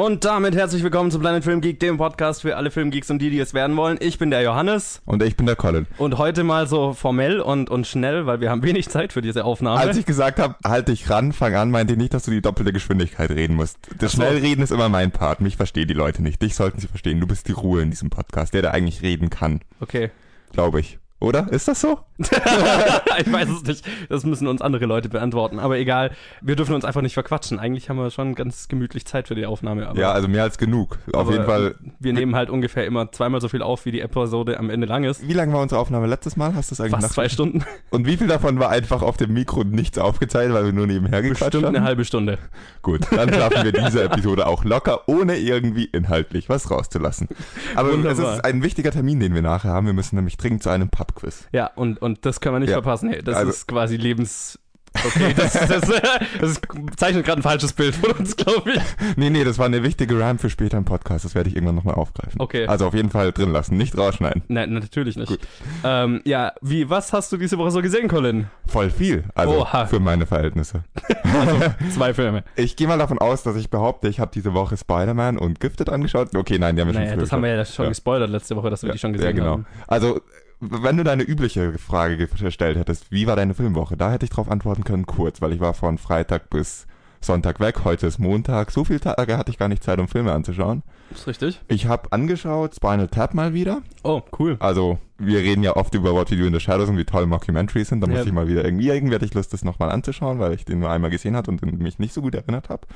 Und damit herzlich willkommen zu Planet Film Geek, dem Podcast für alle Filmgeeks und die, die es werden wollen. Ich bin der Johannes. Und ich bin der Colin. Und heute mal so formell und, und schnell, weil wir haben wenig Zeit für diese Aufnahme. Als ich gesagt habe, halt dich ran, fang an, meinte ich nicht, dass du die doppelte Geschwindigkeit reden musst. Das so. Schnellreden ist immer mein Part. Mich verstehen die Leute nicht. Dich sollten sie verstehen. Du bist die Ruhe in diesem Podcast, der, der eigentlich reden kann. Okay. Glaube ich. Oder? Ist das so? ich weiß es nicht. Das müssen uns andere Leute beantworten. Aber egal, wir dürfen uns einfach nicht verquatschen. Eigentlich haben wir schon ganz gemütlich Zeit für die Aufnahme. Ja, also mehr als genug. Auf jeden Fall. Wir nehmen halt ungefähr immer zweimal so viel auf, wie die Episode am Ende lang ist. Wie lang war unsere Aufnahme letztes Mal? Hast du es eigentlich Fast nach- zwei Stunden. Und wie viel davon war einfach auf dem Mikro nichts aufgezeichnet, weil wir nur nebenher gequatscht Bestimmt haben? eine halbe Stunde. Gut, dann schaffen wir diese Episode auch locker, ohne irgendwie inhaltlich was rauszulassen. Aber Wunderbar. es ist ein wichtiger Termin, den wir nachher haben. Wir müssen nämlich dringend zu einem Pub-Quiz. Ja, und, und das können wir nicht Ja. verpassen. Hey, das Also- ist quasi Lebens... Okay, das, das, das ist, zeichnet gerade ein falsches Bild von uns, glaube ich. Nee, nee, das war eine wichtige RAM für später im Podcast. Das werde ich irgendwann nochmal aufgreifen. Okay. Also auf jeden Fall drin lassen, nicht rausschneiden. Nein, natürlich nicht. Gut. Ähm, ja, wie, was hast du diese Woche so gesehen, Colin? Voll viel. Also Oha. für meine Verhältnisse. Zwei Filme. Ich gehe mal davon aus, dass ich behaupte, ich habe diese Woche Spider-Man und Gifted angeschaut. Okay, nein, die haben wir Naja, schon das haben wir ja schon Ja. gespoilert letzte Woche, dass wir die schon gesehen ja, genau. haben. Also, wenn du deine übliche Frage gestellt hättest, wie war deine Filmwoche? Da hätte ich drauf antworten können, kurz, weil ich war von Freitag bis Sonntag weg. Heute ist Montag. So viele Tage hatte ich gar nicht Zeit, um Filme anzuschauen. Ist richtig? Ich habe angeschaut Spinal Tap mal wieder. Oh, cool. Also, wir reden ja oft über What We Do in the Shadows und wie toll Mockumentaries sind. Da Ja. muss ich mal wieder irgendwie, irgendwie hatte ich Lust, das nochmal anzuschauen, weil ich den nur einmal gesehen hatte und mich nicht so gut erinnert habe.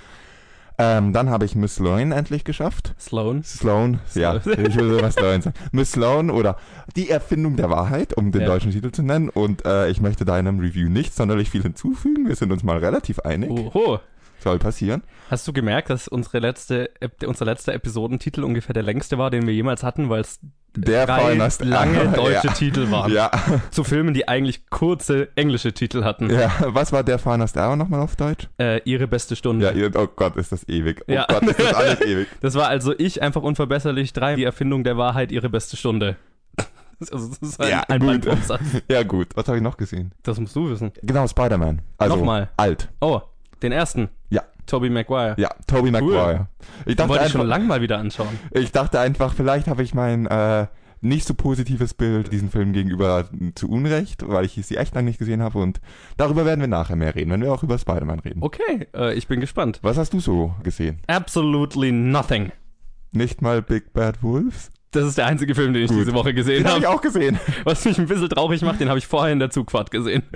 Ähm, dann habe ich Miss Sloan endlich geschafft. Sloan. Sloan, ja, ich will sowas Sloan sagen. Miss Sloan oder Die Erfindung der Wahrheit, um den Ja. deutschen Titel zu nennen. Und äh, ich möchte deinem Review nicht sonderlich viel hinzufügen. Wir sind uns mal relativ einig. Oho. Soll passieren. Hast du gemerkt, dass unsere letzte, unser letzter Episodentitel ungefähr der längste war, den wir jemals hatten, weil es Der drei lange deutsche ja. Titel waren. Ja, Zu Filmen, die eigentlich kurze englische Titel hatten. ja. Was war der Finest Hour nochmal auf Deutsch? Äh, ihre beste Stunde. Ja, ihr, oh Gott, ist das ewig. Oh Ja. Gott, ist das alles ewig. Das war also ich einfach unverbesserlich. Drei, die Erfindung der Wahrheit, ihre beste Stunde. Also, das ist ein, Ja, ein gut. Ja, gut. Was habe ich noch gesehen? Das musst du wissen. Genau, Spider-Man. Also Nochmal. alt. Oh, den ersten. Ja. Tobey Maguire. Ja, Tobey Maguire. Ich Den dachte, wollte ich schon einfach, lang mal wieder anschauen. ich dachte einfach, vielleicht habe ich mein äh, nicht so positives Bild diesen Film gegenüber zu Unrecht, weil ich sie echt lange nicht gesehen habe und darüber werden wir nachher mehr reden, wenn wir auch über Spider-Man reden. Okay, äh, ich bin gespannt. Was hast du so gesehen? Absolutely nothing. Nicht mal Big Bad Wolves? Das ist der einzige Film, den ich Gut. diese Woche gesehen Den habe ich habe. auch gesehen. Was mich ein bisschen traurig macht, den habe ich vorher in der Zugfahrt gesehen.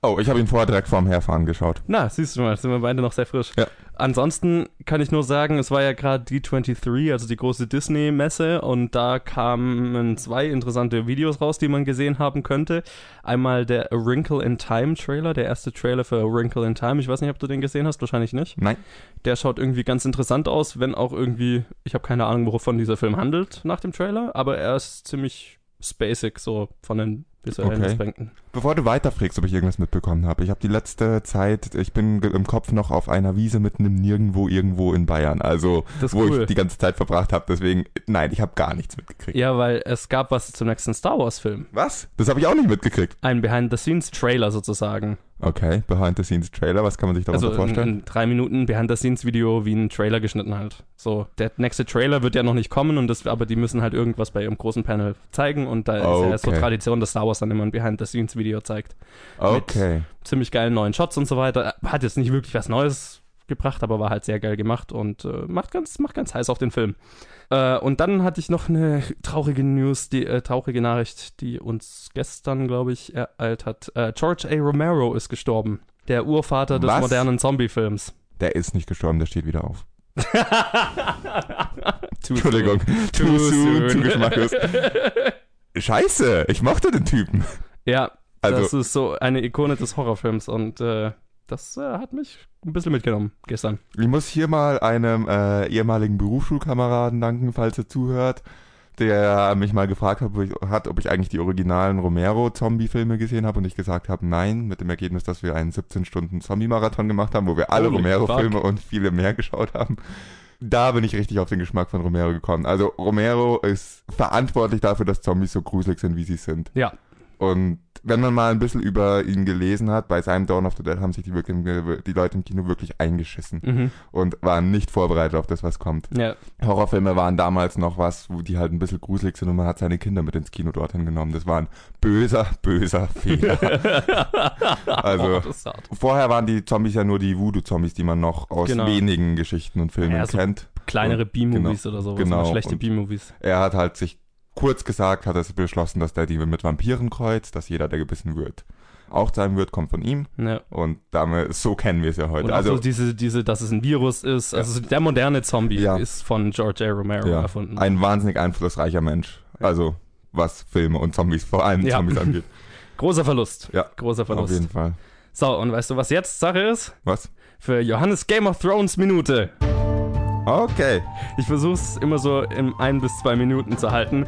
Oh, ich habe ihn vorher direkt vorm Herfahren geschaut. Na, siehst du mal, sind wir beide noch sehr frisch. Ja. Ansonsten kann ich nur sagen, es war ja gerade D23, also die große Disney-Messe, und da kamen zwei interessante Videos raus, die man gesehen haben könnte. Einmal der A Wrinkle in Time Trailer, der erste Trailer für A Wrinkle in Time. Ich weiß nicht, ob du den gesehen hast, wahrscheinlich nicht. Nein. Der schaut irgendwie ganz interessant aus, wenn auch irgendwie, ich habe keine Ahnung, wovon dieser Film handelt nach dem Trailer, aber er ist ziemlich basic, so von den visuellen Okay. Aspekten. Bevor du weiterfragst, ob ich irgendwas mitbekommen habe, ich habe die letzte Zeit, ich bin im Kopf noch auf einer Wiese mitten im Nirgendwo irgendwo in Bayern, also wo cool. ich die ganze Zeit verbracht habe, deswegen, nein, ich habe gar nichts mitgekriegt. Ja, weil es gab was zum nächsten Star Wars-Film. Was? Das habe ich auch nicht mitgekriegt. Ein Behind-the-Scenes-Trailer sozusagen. Okay, Behind-the-Scenes-Trailer, was kann man sich darunter Also vorstellen? ein drei Minuten Behind-the-Scenes-Video wie ein Trailer geschnitten halt. So, der nächste Trailer wird ja noch nicht kommen und das, aber die müssen halt irgendwas bei ihrem großen Panel zeigen und da ist ja so Okay. Tradition, dass Star Wars dann immer ein Behind-the-Scenes-Video zeigt. Okay. Ziemlich geilen neuen Shots und so weiter. Hat jetzt nicht wirklich was Neues gebracht, aber war halt sehr geil gemacht und äh, macht ganz, macht ganz heiß auf den Film. Äh, und dann hatte ich noch eine traurige News, die äh, traurige Nachricht, die uns gestern, glaube ich, ereilt hat. Äh, George A. Romero ist gestorben. Der Urvater des Was? modernen Zombie-Films. Der ist nicht gestorben, der steht wieder auf. Entschuldigung. Too Too soon. soon, geschmacklos. Scheiße, ich mochte den Typen. Ja, Also- das ist so eine Ikone des Horrorfilms und äh, das äh, hat mich ein bisschen mitgenommen gestern. Ich muss hier mal einem äh, ehemaligen Berufsschulkameraden danken, falls er zuhört, der mich mal gefragt hat, ob ich, hat, ob ich eigentlich die originalen Romero-Zombie-Filme gesehen habe und ich gesagt habe, nein, mit dem Ergebnis, dass wir einen 17-Stunden-Zombie-Marathon gemacht haben, wo wir alle Romero-Filme und viele mehr geschaut haben. Da bin ich richtig auf den Geschmack von Romero gekommen. Also Romero ist verantwortlich dafür, dass Zombies so gruselig sind, wie sie sind. Ja. Und wenn man mal ein bisschen über ihn gelesen hat, bei seinem Dawn of the Dead haben sich die, wirklich, die Leute im Kino wirklich eingeschissen Mhm. und waren nicht vorbereitet auf das, was kommt. Ja. Horrorfilme waren damals noch was, wo die halt ein bisschen gruselig sind und man hat seine Kinder mit ins Kino dorthin genommen. Das war ein böser, böser Fehler. Also- oh. Vorher waren die Zombies ja nur die Voodoo-Zombies, die man noch aus Genau. wenigen Geschichten und Filmen Ja, so kennt. Kleinere Und- B-Movies oder sowas. genau. Schlechte B-Movies. Er hat halt sich kurz gesagt, hat er beschlossen, dass der die mit Vampiren kreuzt, dass jeder, der gebissen wird, auch sein wird, kommt von ihm. Ja. Und damit, so kennen wir es ja heute. Und also auch so diese, diese, dass es ein Virus ist. Also der moderne Zombie Ja. ist von George A. Romero ja, erfunden. ein wahnsinnig einflussreicher Mensch. Also was Filme und Zombies, vor allem Ja. Zombies angeht. Großer Verlust. Ja, Großer auf Verlust. jeden Fall. So, und weißt du, was jetzt Sache ist? Was? Für Johannes Game of Thrones Minute. Okay. Ich versuche es immer so in ein bis zwei Minuten zu halten.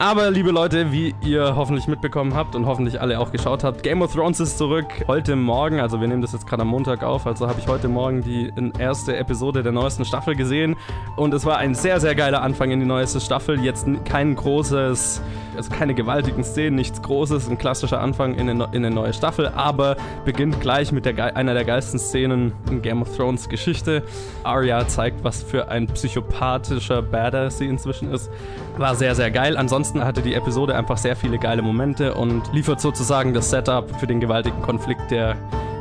Aber liebe Leute, wie ihr hoffentlich mitbekommen habt und hoffentlich alle auch geschaut habt, Game of Thrones ist zurück. Heute Morgen, also wir nehmen das jetzt gerade am Montag auf, also habe ich heute Morgen die erste Episode der neuesten Staffel gesehen. Und es war ein sehr, sehr geiler Anfang in die neueste Staffel. Jetzt kein großes, also keine gewaltigen Szenen, nichts Großes, ein klassischer Anfang in eine, in eine neue Staffel, aber beginnt gleich mit der, einer der geilsten Szenen in Game of Thrones Geschichte. Arya zeigt, was für ein psychopathischer Badass sie inzwischen ist. War sehr, sehr geil. Ansonsten hatte die Episode einfach sehr viele geile Momente und liefert sozusagen das Setup für den gewaltigen Konflikt, der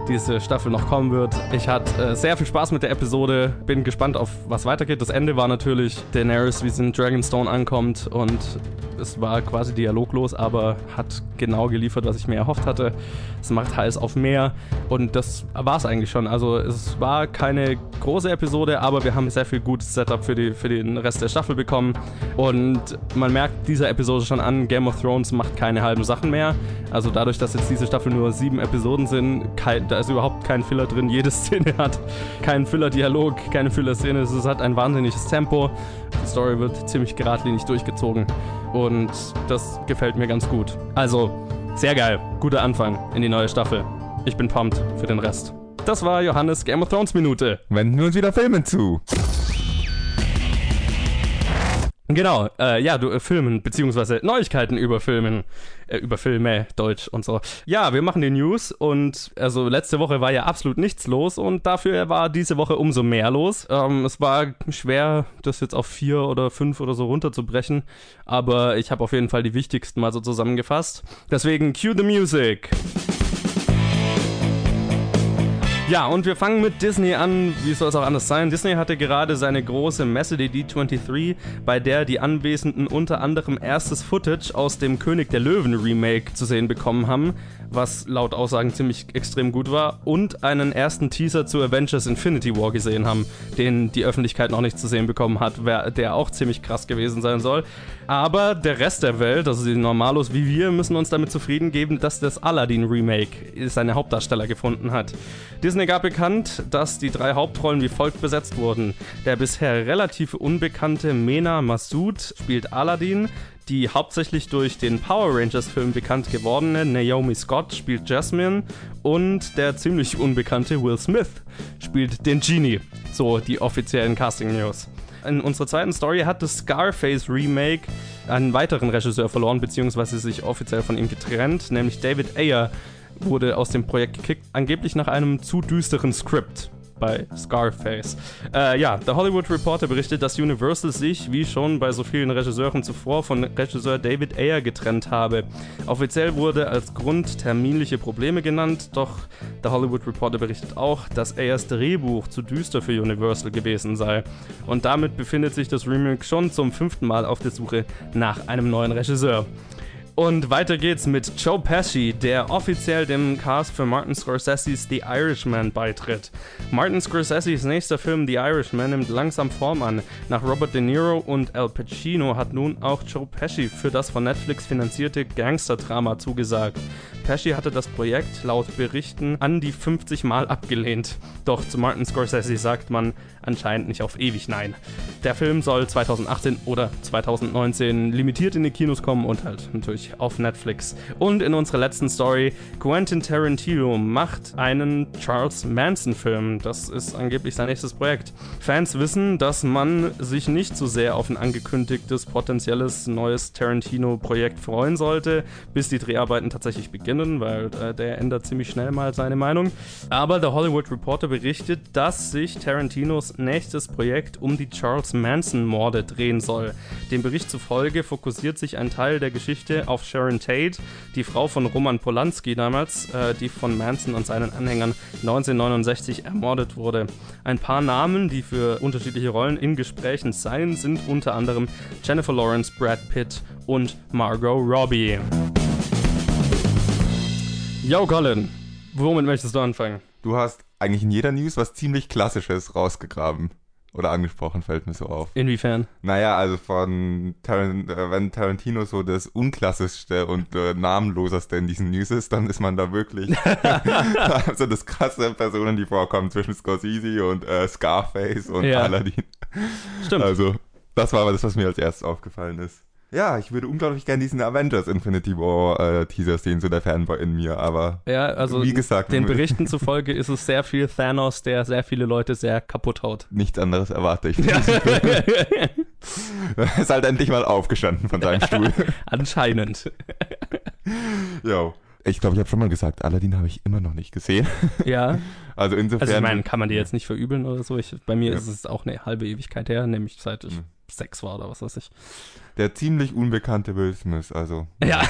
diese Staffel noch kommen wird. Ich hatte äh, sehr viel Spaß mit der Episode, bin gespannt auf was weitergeht. Das Ende war natürlich Daenerys, wie sie in Dragonstone ankommt und es war quasi dialoglos, aber hat genau geliefert, was ich mir erhofft hatte. Es macht heiß auf mehr und das war es eigentlich schon. Also es war keine große Episode, aber wir haben sehr viel gutes Setup für, die, für den Rest der Staffel bekommen und man merkt dieser Episode schon an, Game of Thrones macht keine halben Sachen mehr. Also dadurch, dass jetzt diese Staffel nur sieben Episoden sind, kein, da ist überhaupt kein Filler drin. Jede Szene hat keinen Filler-Dialog, keine Filler-Szene. Es hat ein wahnsinniges Tempo. Die Story wird ziemlich geradlinig durchgezogen und das gefällt mir ganz gut. Also, sehr geil. Guter Anfang in die neue Staffel. Ich bin pumped für den Rest. Das war Johannes Game of Thrones Minute. Wenden wir uns wieder Filmen zu. Genau, äh, ja, du äh, Filmen, beziehungsweise Neuigkeiten über Filmen, äh, über Filme, Deutsch und so. Ja, wir machen die News und also letzte Woche war ja absolut nichts los und dafür war diese Woche umso mehr los. Ähm, es war schwer, das jetzt auf vier oder fünf oder so runterzubrechen, aber ich habe auf jeden Fall die wichtigsten mal so zusammengefasst. Deswegen cue the music. Ja, und wir fangen mit Disney an. Wie soll es auch anders sein? Disney hatte gerade seine große Messe, die D23, bei der die Anwesenden unter anderem erstes Footage aus dem König der Löwen Remake zu sehen bekommen haben, was laut Aussagen ziemlich extrem gut war, und einen ersten Teaser zu Avengers Infinity War gesehen haben, den die Öffentlichkeit noch nicht zu sehen bekommen hat, der auch ziemlich krass gewesen sein soll. Aber der Rest der Welt, also die Normalos wie wir, müssen uns damit zufrieden geben, dass das Aladdin Remake seine Hauptdarsteller gefunden hat. Disney gab bekannt, dass die drei Hauptrollen wie folgt besetzt wurden. Der bisher relativ unbekannte Mena Massoud spielt Aladdin. Die hauptsächlich durch den Power Rangers-Film bekannt gewordene Naomi Scott spielt Jasmine und der ziemlich unbekannte Will Smith spielt den Genie. So die offiziellen Casting-News. In unserer zweiten Story hat das Scarface Remake einen weiteren Regisseur verloren, beziehungsweise sich offiziell von ihm getrennt, nämlich David Ayer wurde aus dem Projekt gekickt, angeblich nach einem zu düsteren Skript bei Scarface. Äh, ja, der Hollywood Reporter berichtet, dass Universal sich, wie schon bei so vielen Regisseuren zuvor, von Regisseur David Ayer getrennt habe. Offiziell wurde als Grund terminliche Probleme genannt, doch der Hollywood Reporter berichtet auch, dass Ayers Drehbuch zu düster für Universal gewesen sei. Und damit befindet sich das Remake schon zum fünften Mal auf der Suche nach einem neuen Regisseur. Und weiter geht's mit Joe Pesci, der offiziell dem Cast für Martin Scorseses The Irishman beitritt. Martin Scorseses nächster Film The Irishman nimmt langsam Form an. Nach Robert De Niro und Al Pacino hat nun auch Joe Pesci für das von Netflix finanzierte Gangster-Drama zugesagt. Pesci hatte das Projekt laut Berichten an die 50 Mal abgelehnt. Doch zu Martin Scorsese sagt man anscheinend nicht auf ewig nein. Der Film soll 2018 oder 2019 limitiert in die Kinos kommen und halt natürlich auf Netflix. Und in unserer letzten Story, Quentin Tarantino macht einen Charles Manson-Film. Das ist angeblich sein nächstes Projekt. Fans wissen, dass man sich nicht so sehr auf ein angekündigtes potenzielles neues Tarantino-Projekt freuen sollte, bis die Dreharbeiten tatsächlich beginnen. weil äh, der ändert ziemlich schnell mal seine Meinung. Aber der Hollywood Reporter berichtet, dass sich Tarantinos nächstes Projekt um die Charles Manson-Morde drehen soll. Dem Bericht zufolge fokussiert sich ein Teil der Geschichte auf Sharon Tate, die Frau von Roman Polanski damals, äh, die von Manson und seinen Anhängern 1969 ermordet wurde. Ein paar Namen, die für unterschiedliche Rollen in Gesprächen seien, sind unter anderem Jennifer Lawrence, Brad Pitt und Margot Robbie. Yo, Colin, womit möchtest du anfangen? Du hast eigentlich in jeder News was ziemlich Klassisches rausgegraben. Oder angesprochen, fällt mir so auf. Inwiefern? Naja, also von Tarant äh, wenn Tarantino so das unklassischste und äh, namenloseste in diesen News ist, dann ist man da wirklich also das krasse Personen, die vorkommen zwischen Scorsese und äh, Scarface und Ja. Aladdin. Stimmt. Also, das war das, was mir als erstes aufgefallen ist. Ja, ich würde unglaublich gerne diesen Avengers Infinity War äh, Teaser sehen, so der Fanboy in mir, aber ja, also wie gesagt, den Berichten zufolge ist es sehr viel Thanos, der sehr viele Leute sehr kaputt haut. nichts anderes erwarte ich. Er ist halt endlich mal aufgestanden von seinem Stuhl. Anscheinend. Jo. Ich glaube, ich habe schon mal gesagt, Aladdin habe ich immer noch nicht gesehen. Ja, Also insofern. also ich meine, kann man dir jetzt nicht verübeln oder so. Ich, bei mir Ja. ist es auch eine halbe Ewigkeit her, nämlich seit ich Mhm. sechs war oder was weiß ich. Der ziemlich unbekannte Will Smith, also Ja,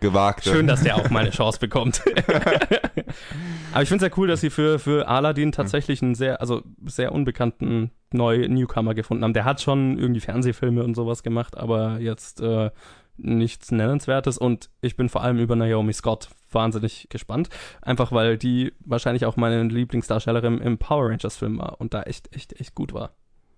gewagt. schön, dass der auch mal eine Chance bekommt. Aber ich finde es ja cool, dass sie für, für Aladdin tatsächlich einen sehr, also sehr unbekannten neuen Newcomer gefunden haben. Der hat schon irgendwie Fernsehfilme und sowas gemacht, aber jetzt äh, nichts Nennenswertes. Und ich bin vor allem über Naomi Scott wahnsinnig gespannt. Einfach weil die wahrscheinlich auch meine Lieblingsdarstellerin im Power Rangers Film war und da echt, echt, echt gut war.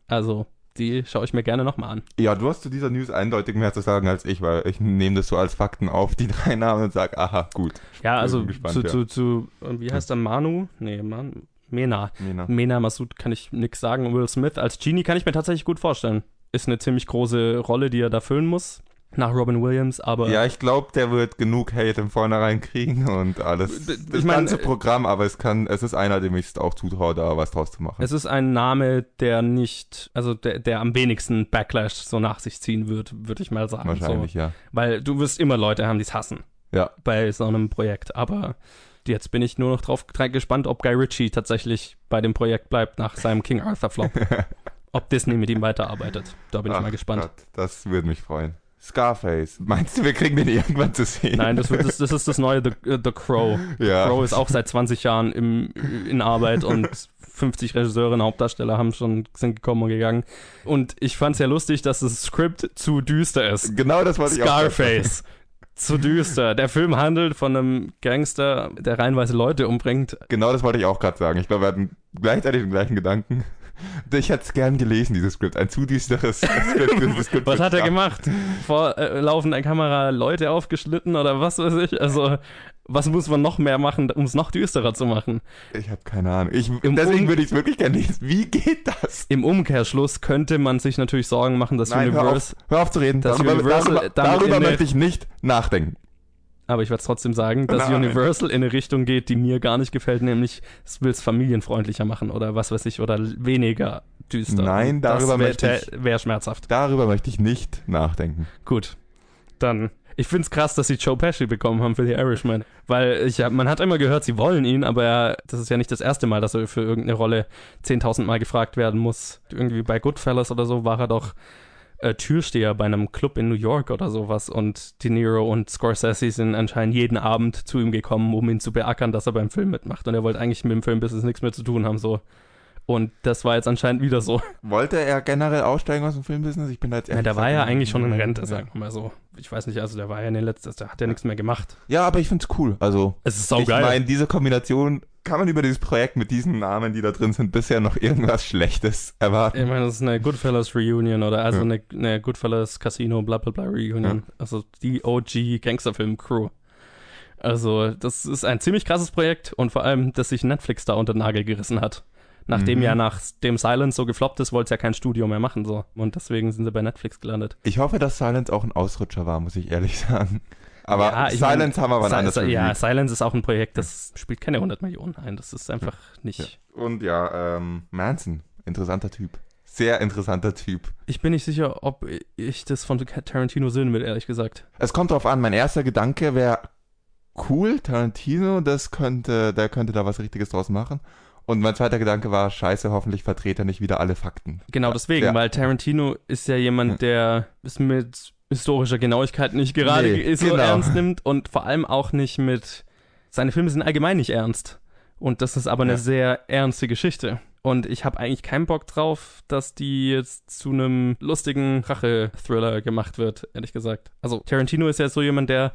Also, die schaue ich mir gerne nochmal an. Ja, du hast zu dieser News eindeutig mehr zu sagen als ich, weil ich nehme das so als Fakten auf, die drei Namen und sage, aha, gut. Ja, also gespannt, zu, ja. zu, zu, wie heißt der Manu? Nee, Man, Mena. Nina. Mena Massoud kann ich nichts sagen. Will Smith als Genie kann ich mir tatsächlich gut vorstellen. Ist eine ziemlich große Rolle, die er da füllen muss. Nach Robin Williams, aber Ja, ich glaube, der wird genug Hate im Vornherein kriegen und alles. Das ich mein, ganze äh, Programm, aber es kann, es ist einer, dem ich es auch zutraue, da was draus zu machen. es ist ein Name, der nicht, also der, der am wenigsten Backlash so nach sich ziehen wird, würde ich mal sagen. Wahrscheinlich, So. ja. Weil du wirst immer Leute haben, die es hassen Ja. bei so einem Projekt. Aber jetzt bin ich nur noch drauf dra- gespannt, ob Guy Ritchie tatsächlich bei dem Projekt bleibt nach seinem King Arthur Flop. ob Disney mit ihm weiterarbeitet. Da bin ich Ach mal gespannt. Gott, das würde mich freuen. Scarface. Meinst du, wir kriegen den irgendwann zu sehen? Nein, das, wird, das, das ist das neue The, äh, The Crow. ja. Crow ist auch seit 20 Jahren im, in Arbeit und 50 Regisseure und Hauptdarsteller haben schon, sind gekommen und gegangen. Und ich fand es ja lustig, dass das Skript zu düster ist. Genau das wollte ich auch sagen. Scarface. Zu düster. Der Film handelt von einem Gangster, der reihenweise Leute umbringt. Genau das wollte ich auch gerade sagen. Ich glaube, wir hatten gleichzeitig den gleichen Gedanken. Ich hätte es gern gelesen, dieses Skript. Ein zu düsteres Skript. Was hat er gemacht? Vor äh, laufender Kamera Leute aufgeschnitten oder was weiß ich? Also, was muss man noch mehr machen, um es noch düsterer zu machen? Ich habe keine Ahnung. Ich, deswegen Um- würde ich es wirklich gerne lesen. Wie geht das? Im Umkehrschluss könnte man sich natürlich Sorgen machen, dass Nein, hör Universal, auf, hör auf zu reden. dass darüber Universal darüber, darüber möchte ich nicht nachdenken. Aber ich werde es trotzdem sagen, dass Nein. Universal in eine Richtung geht, die mir gar nicht gefällt, nämlich es will es familienfreundlicher machen oder was weiß ich, oder weniger düster. Nein, darüber wär- möchte ich- Wäre schmerzhaft. Darüber möchte ich nicht nachdenken. Gut, dann. Ich finde es krass, dass sie Joe Pesci bekommen haben für The Irishman. Weil ich man hat immer gehört, sie wollen ihn, aber er, das ist ja nicht das erste Mal, dass er für irgendeine Rolle 10.000 Mal gefragt werden muss. Irgendwie bei Goodfellas oder so war er doch äh, Türsteher bei einem Club in New York oder sowas. Und De Niro und Scorsese sind anscheinend jeden Abend zu ihm gekommen, um ihn zu beackern, dass er beim Film mitmacht. Und er wollte eigentlich mit dem Filmbusiness nichts mehr zu tun haben, so. Und das war jetzt anscheinend wieder so. Wollte er generell aussteigen aus dem Filmbusiness? Ich bin da jetzt Ja, ehrlich der war ja eigentlich schon in Rente, Ja. sagen wir mal so. Ich weiß nicht, also der war ja in den letzten, der hat ja nichts mehr gemacht. Ja, aber ich find's cool. Also, Es ist ich saugeil. meine, diese Kombination, kann man über dieses Projekt mit diesen Namen, die da drin sind, bisher noch irgendwas Schlechtes erwarten? Ich meine, das ist eine Goodfellas Reunion oder also Ja. eine, eine Goodfellas Casino bla bla bla Reunion. Also die OG Gangsterfilm-Crew. Also, das ist ein ziemlich krasses Projekt und vor allem, dass sich Netflix da unter den Nagel gerissen hat. Nachdem Mhm. ja nach dem Silence so gefloppt ist, wollte es ja kein Studio mehr machen, so. Und deswegen sind sie bei Netflix gelandet. Ich hoffe, dass Silence auch ein Ausrutscher war, muss ich ehrlich sagen. Aber Ja, Silence mein, haben wir aber Si- anders Si- Ja. Silence ist auch ein Projekt, das spielt keine 100 Millionen ein. Das ist einfach nicht. Und ja, ähm, Manson, interessanter Typ. Sehr interessanter Typ. Ich bin nicht sicher, ob ich das von Tarantino sehen will, ehrlich gesagt. Es kommt drauf an, mein erster Gedanke wäre cool, Tarantino, das könnte, der könnte da was Richtiges draus machen. Und mein zweiter Gedanke war, scheiße, hoffentlich vertritt er nicht wieder alle Fakten. Genau deswegen, Ja. weil Tarantino ist ja jemand, der es mit historischer Genauigkeit nicht gerade Nee, so genau. ernst nimmt und vor allem auch nicht mit. Seine Filme sind allgemein nicht ernst. Und das ist aber eine Ja. sehr ernste Geschichte. Und ich habe eigentlich keinen Bock drauf, dass die jetzt zu einem lustigen Rache-Thriller gemacht wird, ehrlich gesagt. Also Tarantino ist ja so jemand, der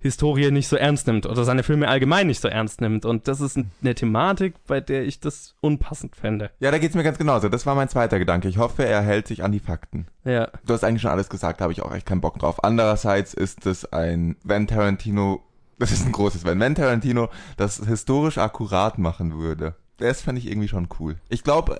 Historie nicht so ernst nimmt oder seine Filme allgemein nicht so ernst nimmt. Und das ist eine Thematik, bei der ich das unpassend fände. Ja, da geht's mir ganz genauso. Das war mein zweiter Gedanke. Ich hoffe, er hält sich an die Fakten. Ja. Du hast eigentlich schon alles gesagt, da habe ich auch echt keinen Bock drauf. Andererseits ist es ein, wenn Tarantino, das ist ein großes Wenn, wenn Tarantino das historisch akkurat machen würde, das fände ich irgendwie schon cool. Ich glaube,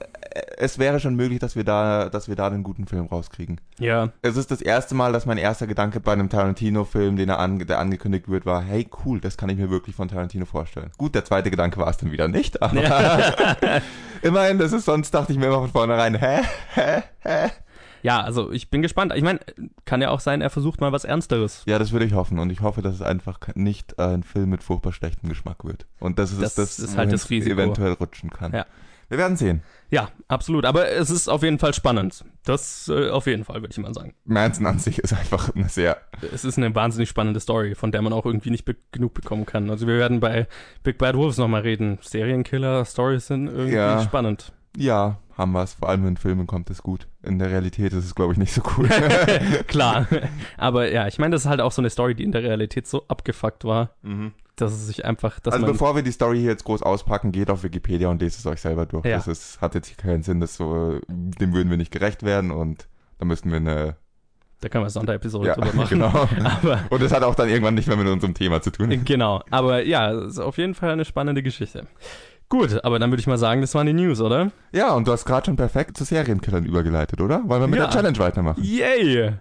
es wäre schon möglich, dass wir da, dass wir da einen guten Film rauskriegen. Ja, Es ist das erste Mal, dass mein erster Gedanke bei einem Tarantino-Film, den er an, der angekündigt wird, war, hey cool, das kann ich mir wirklich von Tarantino vorstellen. Gut, der zweite Gedanke war es dann wieder nicht, aber immerhin, das ist sonst, dachte ich mir immer von vornherein, hä, hä, hä. Ja, also ich bin gespannt. Ich meine, kann ja auch sein, er versucht mal was Ernsteres. Ja, das würde ich hoffen und ich hoffe, dass es einfach nicht ein Film mit furchtbar schlechtem Geschmack wird. Und das ist Das das, ist halt das Risiko. eventuell rutschen kann. Ja. Wir werden sehen. Ja, absolut. Aber es ist auf jeden Fall spannend. Das äh, auf jeden Fall, würde ich mal sagen. Manson an sich ist einfach eine sehr, Es ist eine wahnsinnig spannende Story, von der man auch irgendwie nicht be genug bekommen kann. Also wir werden bei Big Bad Wolves nochmal reden. Serienkiller-Stories sind irgendwie Ja. spannend. Ja, haben wir es. Vor allem in Filmen kommt es gut. In der Realität ist es, glaube ich, nicht so cool. Klar. Aber ja, ich meine, das ist halt auch so eine Story, die in der Realität so abgefuckt war, mhm. dass es sich einfach, dass Also man... bevor wir die Story hier jetzt groß auspacken, geht auf Wikipedia und lest es euch selber durch. Ja. Das ist, hat jetzt hier keinen Sinn, das so, dem würden wir nicht gerecht werden und da müssten wir eine, da können wir eine Sonderepisode ja, drüber machen. genau. Aber Und es hat auch dann irgendwann nicht mehr mit unserem Thema zu tun. Genau, aber ja, es ist auf jeden Fall eine spannende Geschichte. Gut, aber dann würde ich mal sagen, das waren die News, oder? Ja, und du hast gerade schon perfekt zu Serienkillern übergeleitet, oder? Wollen wir mit Ja. der Challenge weitermachen? Yay!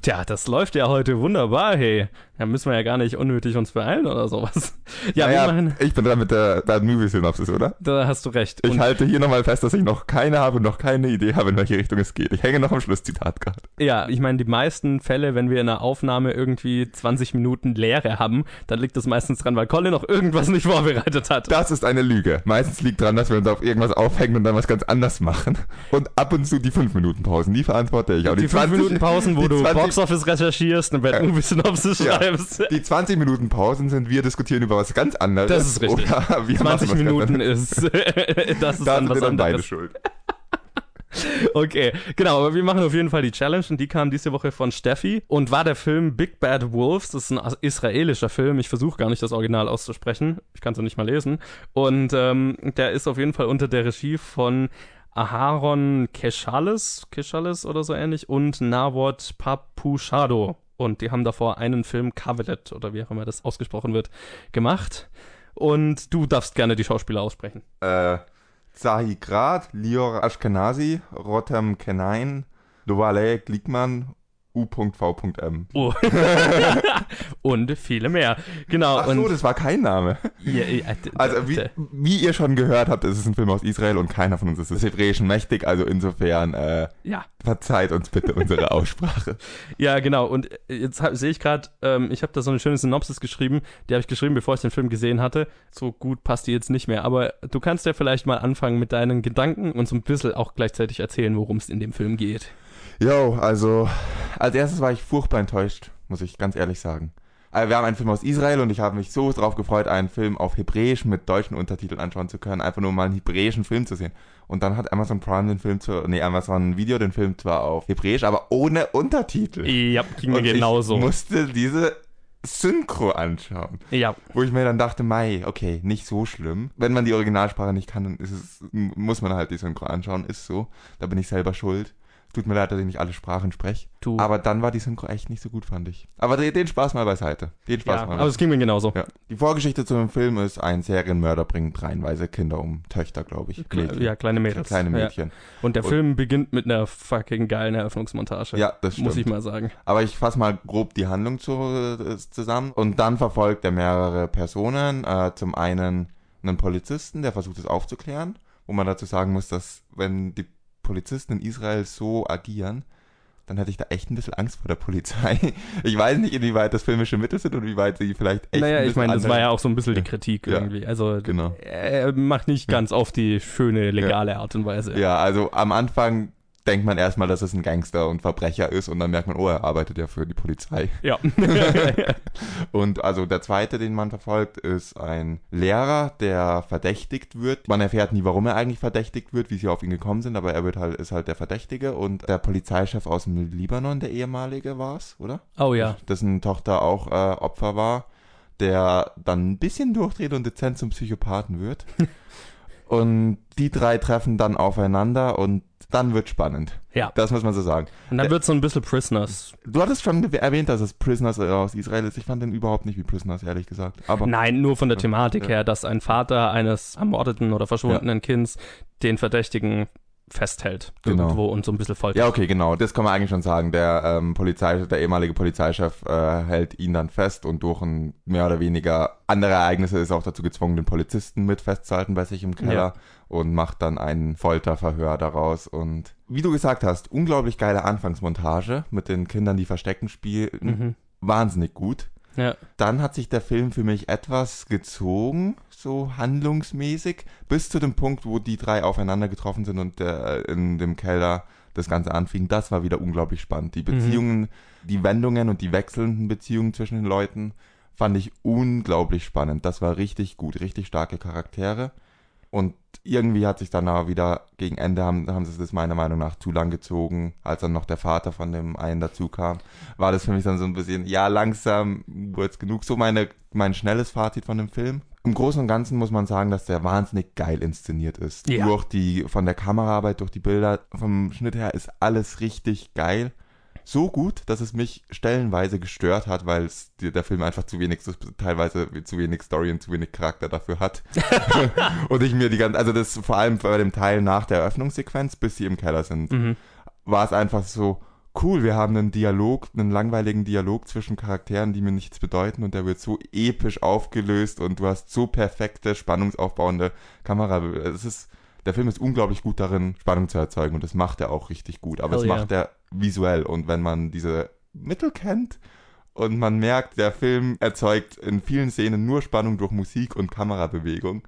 Tja, das läuft ja heute wunderbar, hey. Da müssen wir ja gar nicht unnötig uns beeilen oder sowas. Ja, Naja, machen, ich bin dran mit der Bad Movie Synopsis, oder? da hast du recht. Ich Und, halte hier nochmal fest, dass ich noch keine habe und noch keine Idee habe, in welche Richtung es geht. Ich hänge noch am Schlusszitat gerade. ja, ich meine, die meisten Fälle, wenn wir in einer Aufnahme irgendwie 20 Minuten Leere haben, dann liegt das meistens dran, weil Colin noch irgendwas nicht vorbereitet hat. Das ist eine Lüge. Meistens liegt dran, dass wir uns auf irgendwas aufhängen und dann was ganz anders machen. Und ab und zu die 5 Minuten Pausen, die verantworte ich. Aber die 5 Minuten Pausen, wo die du 20 Boxoffice recherchierst, eine Bad. Movie Synopsis Ja. schreibst. Die 20 Minuten Pausen sind, wir diskutieren über was ganz anderes. Das ist richtig. Oder wir 20 machen was ganz Minuten ist, das ist Da dann sind was wir dann beide anderes. schuld. Okay, genau, aber wir machen auf jeden Fall die Challenge und die kam diese Woche von Steffi und war der Film Big Bad Wolves. Das ist ein israelischer Film. Ich versuche gar nicht das Original auszusprechen. Ich kann es nicht mal lesen. Und ähm, der ist auf jeden Fall unter der Regie von Aharon Keshales, Keshales oder so ähnlich und Nawat Papushado. Und die haben davor einen Film Covelet oder wie auch immer das ausgesprochen wird, gemacht. Und du darfst gerne die Schauspieler aussprechen. Äh, Zahi Grad, Lior Ashkenazi, Rotem Kenain, Dovale Glickmann, U.V.M. Oh. und viele mehr. Genau. Ach so, und das war kein Name. Ja, ja, d- Also wie, wie ihr schon gehört habt, ist es ein Film aus Israel und keiner von uns ist des Hebräischen mächtig, also insofern äh, ja, verzeiht uns bitte unsere Aussprache. ja, genau. Und jetzt hab- sehe ich gerade, ähm, ich habe da so eine schöne Synopsis geschrieben. Die habe ich geschrieben, bevor ich den Film gesehen hatte. So gut passt die jetzt nicht mehr. Aber du kannst ja vielleicht mal anfangen mit deinen Gedanken und so ein bisschen auch gleichzeitig erzählen, worum es in dem Film geht. Jo, also als erstes war ich furchtbar enttäuscht, muss ich ganz ehrlich sagen. Also, wir haben einen Film aus Israel und ich habe mich so drauf gefreut, einen Film auf Hebräisch mit deutschen Untertiteln anschauen zu können, einfach nur mal einen hebräischen Film zu sehen. Und dann hat Amazon Prime den Film zu, nee, Amazon Video den Film zwar auf Hebräisch, aber ohne Untertitel. Ja, ging mir und genauso. Ich musste diese Synchro anschauen, Ja, wo ich mir dann dachte, Mai, okay, nicht so schlimm. Wenn man die Originalsprache nicht kann, dann ist es, muss man halt die Synchro anschauen, ist so. Da bin ich selber schuld. Tut mir leid, dass ich nicht alle Sprachen spreche. du. Aber dann war die Synchro echt nicht so gut, fand ich. Aber den, den Spaß mal beiseite. Den Spaß ja, mal aber es ging mir genauso. ja. Die Vorgeschichte zu dem Film ist, ein Serienmörder bringt reihenweise Kinder um. Töchter, glaube ich. Kle- Ja, kleine Mädels. Kleine Ja. Mädchen. Und der Und- Film beginnt mit einer fucking geilen Eröffnungsmontage. Ja, das stimmt. Muss ich mal sagen. Aber ich fasse mal grob die Handlung zu, äh, zusammen. Und dann verfolgt er mehrere Personen. Äh, zum einen einen Polizisten, der versucht es aufzuklären. Wo man dazu sagen muss, dass wenn die Polizisten in Israel so agieren, dann hätte ich da echt ein bisschen Angst vor der Polizei. Ich weiß nicht, inwieweit das filmische Mittel sind und wie weit sie vielleicht echt. Naja, ich meine, das war ja auch so ein bisschen die. Kritik Ja. irgendwie. Also Genau. er macht nicht ganz auf die schöne, legale Art und Weise. Ja, also am Anfang denkt man erstmal, dass es ein Gangster und Verbrecher ist und dann merkt man, oh, er arbeitet ja für die Polizei. Ja. Und also der zweite, den man verfolgt, ist ein Lehrer, der verdächtigt wird. Man erfährt nie, warum er eigentlich verdächtigt wird, wie sie auf ihn gekommen sind, aber er wird halt, ist halt der Verdächtige und der Polizeichef aus dem Libanon, der ehemalige war's, oder? oh ja. Dessen Tochter auch äh, Opfer war, der dann ein bisschen durchdreht und dezent zum Psychopathen wird. und die drei treffen dann aufeinander und dann wird spannend. Ja. Das muss man so sagen. Und dann wird so ein bisschen Prisoners. Du hattest schon erwähnt, dass es Prisoners aus Israel ist. Ich fand den überhaupt nicht wie Prisoners, ehrlich gesagt. Aber Nein, nur von der Ja. Thematik Ja. her, dass ein Vater eines ermordeten oder verschwundenen Kindes den Verdächtigen festhält. Genau. Irgendwo und so ein bisschen foltert. ja, okay, genau. Das kann man eigentlich schon sagen. Der ähm, Polizei, der ehemalige Polizeichef äh, hält ihn dann fest und durch ein mehr oder weniger andere Ereignisse ist er auch dazu gezwungen, den Polizisten mit festzuhalten bei sich im Keller Ja. und macht dann ein Folterverhör daraus. Und wie du gesagt hast, unglaublich geile Anfangsmontage mit den Kindern, die Verstecken spielen. Mhm. Wahnsinnig gut. Ja. Dann hat sich der Film für mich etwas gezogen, so handlungsmäßig, bis zu dem Punkt, wo die drei aufeinander getroffen sind und äh, in dem Keller das Ganze anfing. Das war wieder unglaublich spannend. Die Beziehungen, die Wendungen und die wechselnden Beziehungen zwischen den Leuten fand ich unglaublich spannend. Das war richtig gut, richtig starke Charaktere. Und irgendwie hat sich dann aber wieder gegen Ende haben, haben sie das meiner Meinung nach zu lang gezogen, als dann noch der Vater von dem einen dazu kam. War das für mich dann so ein bisschen, ja, langsam wird's genug. So meine, mein schnelles Fazit von dem Film. Im Großen und Ganzen muss man sagen, dass der wahnsinnig geil inszeniert ist. Ja. Durch die, von der Kameraarbeit, durch die Bilder, vom Schnitt her ist alles richtig geil. So gut, dass es mich stellenweise gestört hat, weil es der Film einfach zu wenig, teilweise zu wenig Story und zu wenig Charakter dafür hat. und ich mir die ganze, also das vor allem bei dem Teil nach der Eröffnungssequenz, bis sie im Keller sind, Mhm. war es einfach so, cool, wir haben einen Dialog, einen langweiligen Dialog zwischen Charakteren, die mir nichts bedeuten und der wird so episch aufgelöst und du hast so perfekte, spannungsaufbauende Kamera. Es ist, der Film ist unglaublich gut darin, Spannung zu erzeugen und das macht er auch richtig gut, aber Hell das yeah. macht er visuell und wenn man diese Mittel kennt, und man merkt, der Film erzeugt in vielen Szenen nur Spannung durch Musik und Kamerabewegung.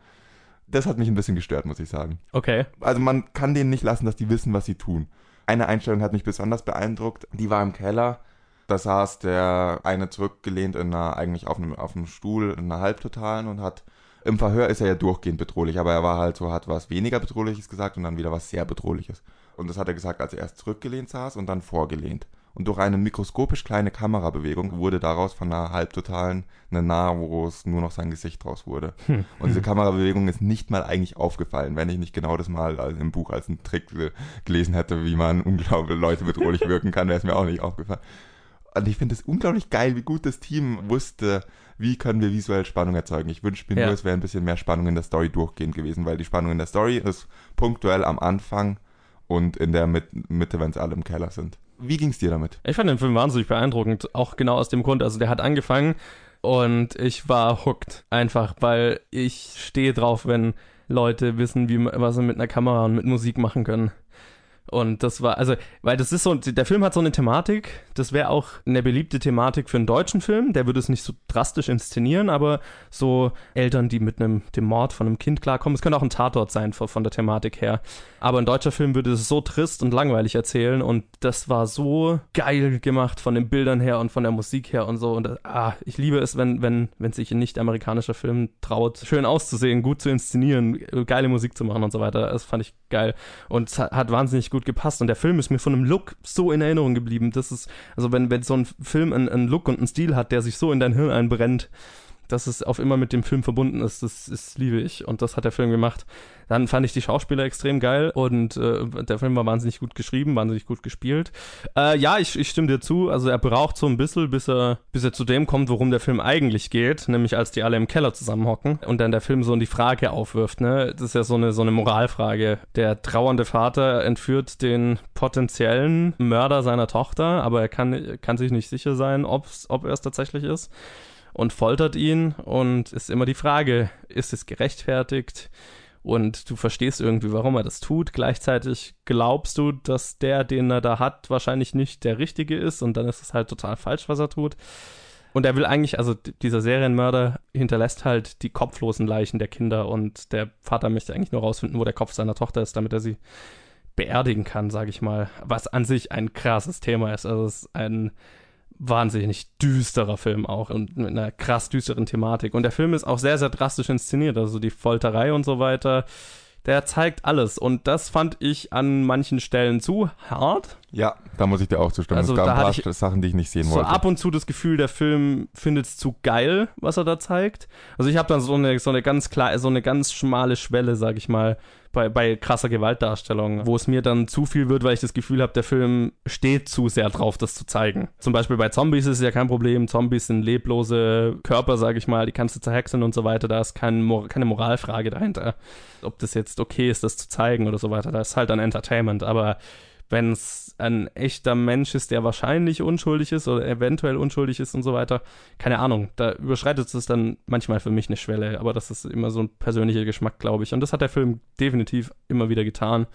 Das hat mich ein bisschen gestört, muss ich sagen. Okay. Also man kann denen nicht lassen, dass die wissen, was sie tun. Eine Einstellung hat mich besonders beeindruckt. Die war im Keller. Da saß der eine zurückgelehnt in einer, eigentlich auf einem, auf einem Stuhl in einer Halbtotalen und hat, im Verhör ist er ja durchgehend bedrohlich, aber er war halt so, hat was weniger Bedrohliches gesagt und dann wieder was sehr Bedrohliches. Und das hat er gesagt, als er erst zurückgelehnt saß und dann vorgelehnt. Und durch eine mikroskopisch kleine Kamerabewegung wurde daraus von einer Halbtotalen eine nahe, wo es nur noch sein Gesicht draus wurde. Und diese Kamerabewegung ist nicht mal eigentlich aufgefallen, wenn ich nicht genau das mal im Buch als einen Trick ge- gelesen hätte, wie man unglaublich Leute bedrohlich wirken kann, wäre es mir auch nicht aufgefallen. Und ich finde es unglaublich geil, wie gut das Team wusste, wie können wir visuell Spannung erzeugen. Ich wünsche mir Ja. nur, es wäre ein bisschen mehr Spannung in der Story durchgehend gewesen, weil die Spannung in der Story ist punktuell am Anfang und in der Mit Mitte, wenn sie alle im Keller sind. Wie ging's dir damit? Ich fand den Film wahnsinnig beeindruckend, auch genau aus dem Grund. Also der hat angefangen und ich war hooked. Einfach, weil ich stehe drauf, wenn Leute wissen, wie, was sie mit einer Kamera und mit Musik machen können. Und das war, also, weil das ist so, der Film hat so eine Thematik, das wäre auch eine beliebte Thematik für einen deutschen Film, der würde es nicht so drastisch inszenieren, aber so Eltern, die mit einem, dem Mord von einem Kind klarkommen, es könnte auch ein Tatort sein von, von der Thematik her. Aber ein deutscher Film würde es so trist und langweilig erzählen und das war so geil gemacht von den Bildern her und von der Musik her und so. Und ah, ich liebe es, wenn, wenn, wenn sich ein nicht-amerikanischer Film traut, schön auszusehen, gut zu inszenieren, geile Musik zu machen und so weiter. Das fand ich geil. Und es hat wahnsinnig gut gepasst. Und der Film ist mir von einem Look so in Erinnerung geblieben. Das ist, also wenn, wenn so ein Film einen, einen Look und einen Stil hat, der sich so in dein Hirn einbrennt, dass es auf immer mit dem Film verbunden ist, das, das liebe ich. Und das hat der Film gemacht. Dann fand ich die Schauspieler extrem geil und äh, der Film war wahnsinnig gut geschrieben, wahnsinnig gut gespielt. Äh, ja, ich, ich stimme dir zu. Also er braucht so ein bisschen, bis er, bis er zu dem kommt, worum der Film eigentlich geht, nämlich als die alle im Keller zusammenhocken und dann der Film so die Frage aufwirft. Ne? Das ist ja so eine, so eine Moralfrage. Der trauernde Vater entführt den potenziellen Mörder seiner Tochter, aber er kann, kann sich nicht sicher sein, ob's, ob er es tatsächlich ist und foltert ihn und ist immer die Frage, ist es gerechtfertigt und du verstehst irgendwie, warum er das tut. Gleichzeitig glaubst du, dass der, den er da hat, wahrscheinlich nicht der Richtige ist und dann ist es halt total falsch, was er tut. Und er will eigentlich, also dieser Serienmörder hinterlässt halt die kopflosen Leichen der Kinder und der Vater möchte eigentlich nur rausfinden, wo der Kopf seiner Tochter ist, damit er sie beerdigen kann, sage ich mal. Was an sich ein krasses Thema ist. Also es ist ein wahnsinnig düsterer Film auch und mit einer krass düsteren Thematik. Und der Film ist auch sehr, sehr drastisch inszeniert. Also die Folterei und so weiter der zeigt alles. Und das fand ich an manchen Stellen zu hart. Ja, da muss ich dir auch zustimmen. Also, es gab da ein paar Sachen, die ich nicht sehen So wollte. ab und zu das Gefühl, der Film findet es zu geil, was er da zeigt. Also ich habe dann so eine, so eine ganz klar, so eine ganz schmale Schwelle, sag ich mal, bei, bei krasser Gewaltdarstellung, wo es mir dann zu viel wird, weil ich das Gefühl habe, der Film steht zu sehr drauf, das zu zeigen. Zum Beispiel bei Zombies ist es ja kein Problem. Zombies sind leblose Körper, sag ich mal, die kannst du zerhäckseln und so weiter. Da ist kein, keine Moralfrage dahinter. Ob das jetzt okay ist, das zu zeigen oder so weiter. Das ist halt ein Entertainment. Aber wenn es ein echter Mensch ist, der wahrscheinlich unschuldig ist oder eventuell unschuldig ist und so weiter, keine Ahnung, da überschreitet es dann manchmal für mich eine Schwelle, aber das ist immer so ein persönlicher Geschmack, glaube ich. Und das hat der Film definitiv immer wieder getan.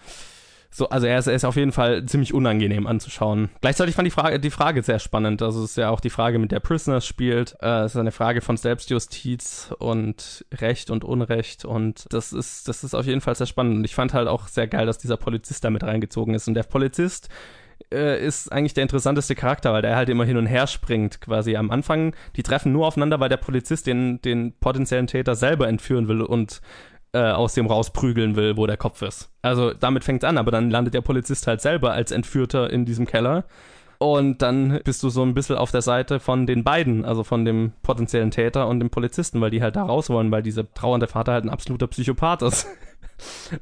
So, also er ist, er ist auf jeden Fall ziemlich unangenehm anzuschauen. Gleichzeitig fand die Frage, die Frage sehr spannend. Also es ist ja auch die Frage, mit der Prisoners spielt. Äh, es ist eine Frage von Selbstjustiz und Recht und Unrecht. Und das ist, das ist auf jeden Fall sehr spannend. Und ich fand halt auch sehr geil, dass dieser Polizist da mit reingezogen ist. Und der Polizist äh, ist eigentlich der interessanteste Charakter, weil der halt immer hin und her springt, quasi am Anfang. Die treffen nur aufeinander, weil der Polizist den, den potenziellen Täter selber entführen will und äh, aus dem rausprügeln will, wo der Kopf ist. Also damit fängt an, aber dann landet der Polizist halt selber als Entführter in diesem Keller. Und dann bist du so ein bisschen auf der Seite von den beiden, also von dem potenziellen Täter und dem Polizisten, weil die halt da raus wollen, weil dieser trauernde Vater halt ein absoluter Psychopath ist.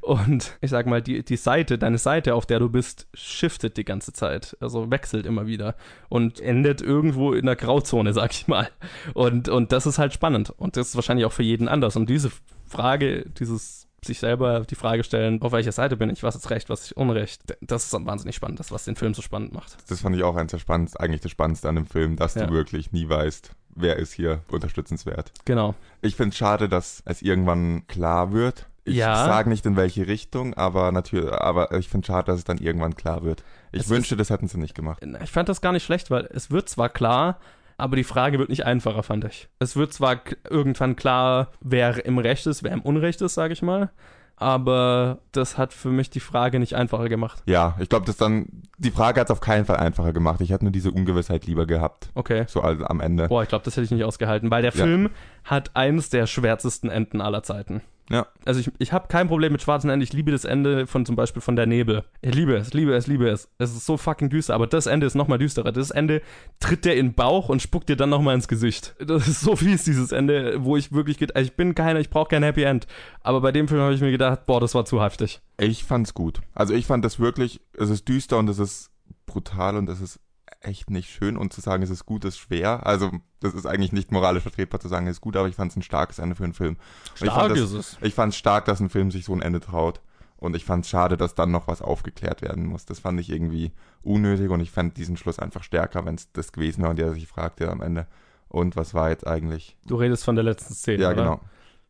Und ich sag mal, die, die Seite, deine Seite, auf der du bist, shiftet die ganze Zeit. Also wechselt immer wieder und endet irgendwo in der Grauzone, sag ich mal. Und, und das ist halt spannend. Und das ist wahrscheinlich auch für jeden anders. Und diese Frage, dieses sich selber die Frage stellen, auf welcher Seite bin ich, was ist Recht, was ist Unrecht, das ist wahnsinnig spannend, das, was den Film so spannend macht. Das fand ich auch eins der spannendsten, eigentlich das Spannendste an dem Film, dass Ja. du wirklich nie weißt, wer ist hier unterstützenswert. Genau. Ich finde es schade, dass es irgendwann klar wird. Ich Ja. sage nicht in welche Richtung, aber natürlich, aber ich finde schade, dass es dann irgendwann klar wird. Ich Es wünschte, das hätten sie nicht gemacht. Ich fand das gar nicht schlecht, weil es wird zwar klar, aber die Frage wird nicht einfacher, fand ich. Es wird zwar irgendwann klar, wer im Recht ist, wer im Unrecht ist, sage ich mal, aber das hat für mich die Frage nicht einfacher gemacht. Ja, ich glaube, das dann, die Frage hat es auf keinen Fall einfacher gemacht. Ich hätte nur diese Ungewissheit lieber gehabt. Okay. So also am Ende. Boah, ich glaube, das hätte ich nicht ausgehalten, weil der Ja. Film hat eines der schwärzesten Enden aller Zeiten. Ja. Also ich, ich habe kein Problem mit schwarzen Enden. Ich liebe das Ende von zum Beispiel von der Nebel. Ich liebe es, liebe es, liebe es. Es ist so fucking düster, aber das Ende ist nochmal düsterer. Das Ende tritt dir in den Bauch und spuckt dir dann nochmal ins Gesicht. Das ist so fies, dieses Ende, wo ich wirklich, also ich bin keiner, ich brauche kein Happy End. Aber bei dem Film habe ich mir gedacht, boah, das war zu heftig. Ich fand's gut. Also ich fand das wirklich, es ist düster und es ist brutal und es ist echt nicht schön und zu sagen, es ist gut, ist schwer. Also das ist eigentlich nicht moralisch vertretbar zu sagen, es ist gut, aber ich fand es ein starkes Ende für einen Film. Und ich fand das, es. Ich fand es stark, dass ein Film sich so ein Ende traut. Und ich fand es schade, dass dann noch was aufgeklärt werden muss. Das fand ich irgendwie unnötig und ich fand diesen Schluss einfach stärker, wenn es das gewesen wäre und der sich fragte am Ende. Und was war jetzt eigentlich? Du redest von der letzten Szene, Ja, oder? genau.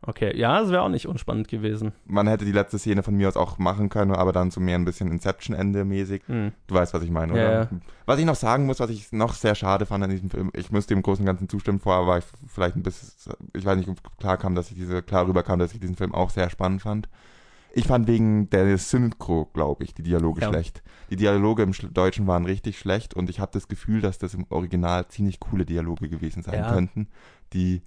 Okay, ja, das wäre auch nicht unspannend gewesen. Man hätte die letzte Szene von mir aus auch machen können, aber dann so mehr ein bisschen Inception-Ende mäßig. Hm. Du weißt, was ich meine, Ja, oder? ja. Was ich noch sagen muss, was ich noch sehr schade fand an diesem Film, ich müsste dem Großen und Ganzen zustimmen, vorher war ich vielleicht ein bisschen, ich weiß nicht, ob klar kam, dass ich diese, klar rüberkam, dass ich diesen Film auch sehr spannend fand. Ich fand wegen der Synchro, glaube ich, die Dialoge Ja. schlecht. Die Dialoge im Deutschen waren richtig schlecht und ich habe das Gefühl, dass das im Original ziemlich coole Dialoge gewesen sein Ja. könnten, die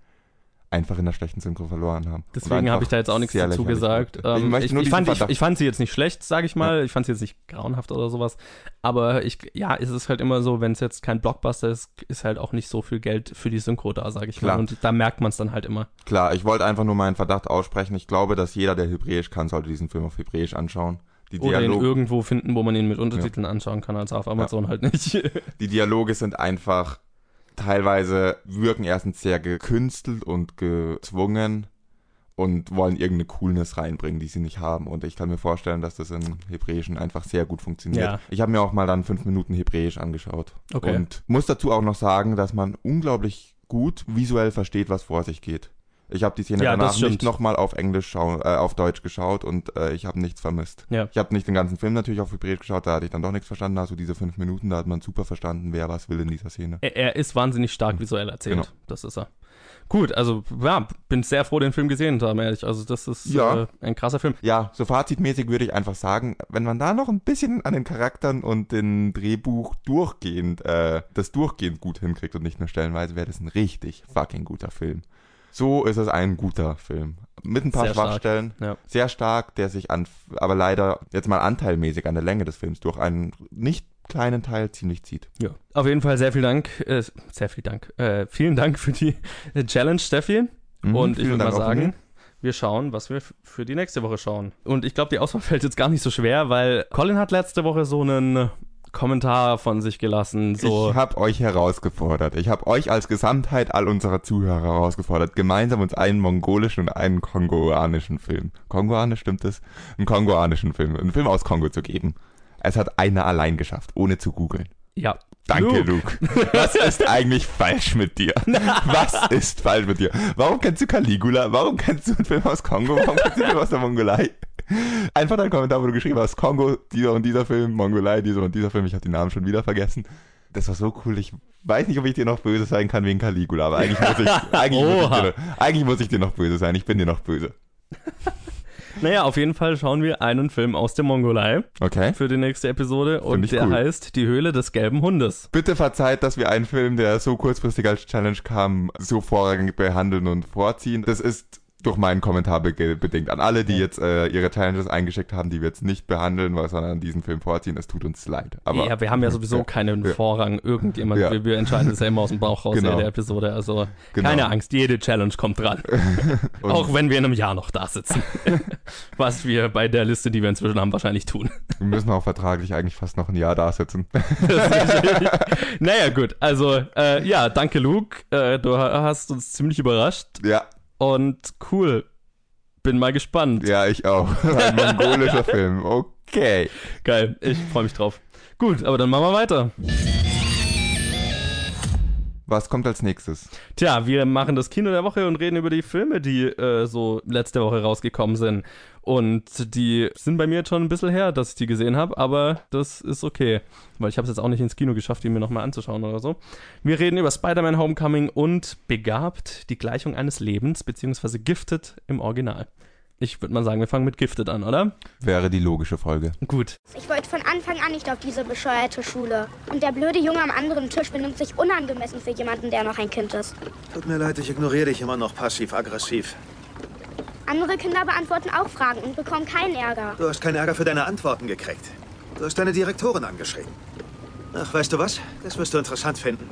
einfach in der schlechten Synchro verloren haben. Deswegen habe ich da jetzt auch nichts dazu gesagt. Ähm, ich, ich, diesen fand, ich, ich fand sie jetzt nicht schlecht, sage ich mal. Ich fand sie jetzt nicht grauenhaft oder sowas. Aber ich, ja, es ist halt immer so, wenn es jetzt kein Blockbuster ist, ist halt auch nicht so viel Geld für die Synchro da, sage ich Klar. mal. Und da merkt man es dann halt immer. Klar, ich wollte einfach nur meinen Verdacht aussprechen. Ich glaube, dass jeder, der Hebräisch kann, sollte diesen Film auf Hebräisch anschauen. Die, Oder ihn irgendwo finden, wo man ihn mit Untertiteln anschauen kann, als auf Amazon halt nicht. die Dialoge sind einfach teilweise wirken erstens sehr gekünstelt und gezwungen und wollen irgendeine Coolness reinbringen, die sie nicht haben. Und ich kann mir vorstellen, dass das im Hebräischen einfach sehr gut funktioniert. Ja. Ich habe mir auch mal dann fünf Minuten Hebräisch angeschaut. Okay. Und muss dazu auch noch sagen, dass man unglaublich gut visuell versteht, was vor sich geht. Ich habe die Szene Ja, danach nicht nochmal auf Englisch schau, äh, auf Deutsch geschaut und äh, ich habe nichts vermisst. Ja. Ich habe nicht den ganzen Film natürlich auf Hebräisch geschaut, da hatte ich dann doch nichts verstanden. Also diese fünf Minuten, da hat man super verstanden, wer was will in dieser Szene. Er, er ist wahnsinnig stark visuell erzählt. Genau. Das ist er. Gut, also ja, bin sehr froh, den Film gesehen zu haben, ehrlich. Also das ist Ja. äh, ein krasser Film. Ja, so fazitmäßig würde ich einfach sagen, wenn man da noch ein bisschen an den Charakteren und dem Drehbuch durchgehend, äh, das durchgehend gut hinkriegt und nicht nur stellenweise, wäre das ein richtig fucking guter Film. So ist es ein guter Film. Mit ein paar Sehr stark. Schwachstellen. Ja. Sehr stark, der sich an, aber leider jetzt mal anteilmäßig an der Länge des Films durch einen nicht kleinen Teil ziemlich zieht. Ja. Auf jeden Fall sehr viel Dank, äh, sehr viel Dank, äh, vielen Dank für die Challenge, Steffi. Mhm, Und ich würde mal sagen, wir schauen, was wir für die nächste Woche schauen. Und ich glaube, die Auswahl fällt jetzt gar nicht so schwer, weil Colin hat letzte Woche so einen Kommentar von sich gelassen. So, Ich habe euch herausgefordert. Ich habe euch als Gesamtheit all unserer Zuhörer herausgefordert, gemeinsam uns einen mongolischen und einen kongoanischen Film. Kongoanisch stimmt es? Einen kongoanischen Film, einen Film aus Kongo zu geben. Es hat einer allein geschafft, ohne zu googeln. ja. Danke, Luke. Luke. Was ist eigentlich falsch mit dir? Was ist falsch mit dir? Warum kennst du Caligula? Warum kennst du einen Film aus Kongo? Warum kennst du einen Film aus der Mongolei? Einfach dein Kommentar, wo du geschrieben hast, Kongo, dieser und dieser Film, Mongolei, dieser und dieser Film. Ich habe die Namen schon wieder vergessen. Das war so cool. Ich weiß nicht, ob ich dir noch böse sein kann wegen Caligula, aber eigentlich muss ich, eigentlich muss ich, dir, eigentlich muss ich dir noch böse sein. Ich bin dir noch böse. Naja, auf jeden Fall schauen wir einen Film aus der Mongolei Okay? für die nächste Episode und der cool. heißt Die Höhle des gelben Hundes. Bitte verzeiht, dass wir einen Film, der so kurzfristig als Challenge kam, so vorrangig behandeln und vorziehen. Das ist durch meinen Kommentar be bedingt. An alle, die jetzt äh, ihre Challenges eingeschickt haben, die wir jetzt nicht behandeln, sondern diesen Film vorziehen, es tut uns leid. Aber ja, wir haben ja sowieso Ja. keinen. Vorrang. Irgendjemand, Ja. wir, wir entscheiden das ja immer aus dem Bauch raus Genau. in der Episode. Also Genau. keine Angst, jede Challenge kommt dran. Auch wenn wir in einem Jahr noch da sitzen. Was wir bei der Liste, die wir inzwischen haben, wahrscheinlich tun. wir müssen auch vertraglich eigentlich fast noch ein Jahr da sitzen. naja, gut. Also, äh, ja, danke, Luke. Äh, du hast uns ziemlich überrascht. ja, Und cool. Bin mal gespannt. ja, ich auch. Ein mongolischer Film. Okay. Geil. Ich freue mich drauf. Gut, aber dann machen wir weiter. Was kommt als nächstes? Tja, wir machen das Kino der Woche und reden über die Filme, die äh, so letzte Woche rausgekommen sind. Und die sind bei mir jetzt schon ein bisschen her, dass ich die gesehen habe, aber das ist okay. Weil ich habe es jetzt auch nicht ins Kino geschafft, die mir nochmal anzuschauen oder so. Wir reden über Spider-Man Homecoming und Begabt, die Gleichung eines Lebens, beziehungsweise Gifted im Original. Ich würde mal sagen, wir fangen mit Gifted an, oder? Wäre die logische Folge. Gut. Ich wollte von Anfang an nicht auf diese bescheuerte Schule. Und der blöde Junge am anderen Tisch benimmt sich unangemessen für jemanden, der noch ein Kind ist. Tut mir leid, ich ignoriere dich immer noch passiv-aggressiv. Andere Kinder beantworten auch Fragen und bekommen keinen Ärger. Du hast keinen Ärger für deine Antworten gekriegt. Du hast deine Direktorin angeschrieben. Ach, weißt du was? Das wirst du interessant finden.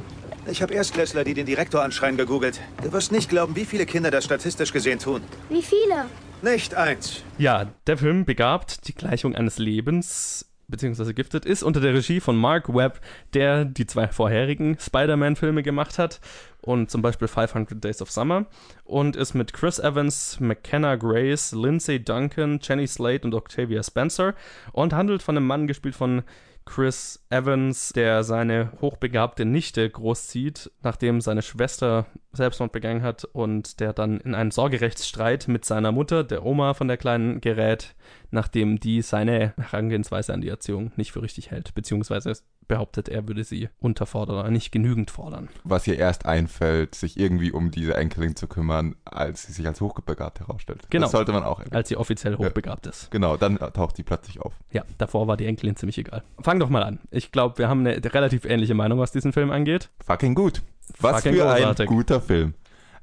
Ich habe Erstklässler, die den Direktor anschreien, gegoogelt. Du wirst nicht glauben, wie viele Kinder das statistisch gesehen tun. Wie viele? Nicht eins. Ja, der Film Begabt, die Gleichung eines Lebens, beziehungsweise Gifted, ist unter der Regie von Mark Webb, der die zwei vorherigen Spider-Man-Filme gemacht hat und zum Beispiel 500 Days of Summer und ist mit Chris Evans, McKenna Grace, Lindsay Duncan, Jenny Slate und Octavia Spencer und handelt von einem Mann gespielt von Chris Evans, der seine hochbegabte Nichte großzieht, nachdem seine Schwester Selbstmord begangen hat und der dann in einen Sorgerechtsstreit mit seiner Mutter, der Oma von der Kleinen, gerät, nachdem die seine Herangehensweise an die Erziehung nicht für richtig hält, beziehungsweise behauptet, er würde sie unterfordern oder nicht genügend fordern. Was ihr erst einfällt, sich irgendwie um diese Enkelin zu kümmern, als sie sich als hochbegabt herausstellt. Genau. Das sollte man auch erwähnen. Als sie offiziell hochbegabt ist. Genau, dann taucht sie plötzlich auf. Ja, davor war die Enkelin ziemlich egal. Fang doch mal an. Ich glaube, wir haben eine relativ ähnliche Meinung, was diesen Film angeht. Fucking gut. Was Fucking für großartig. ein guter Film.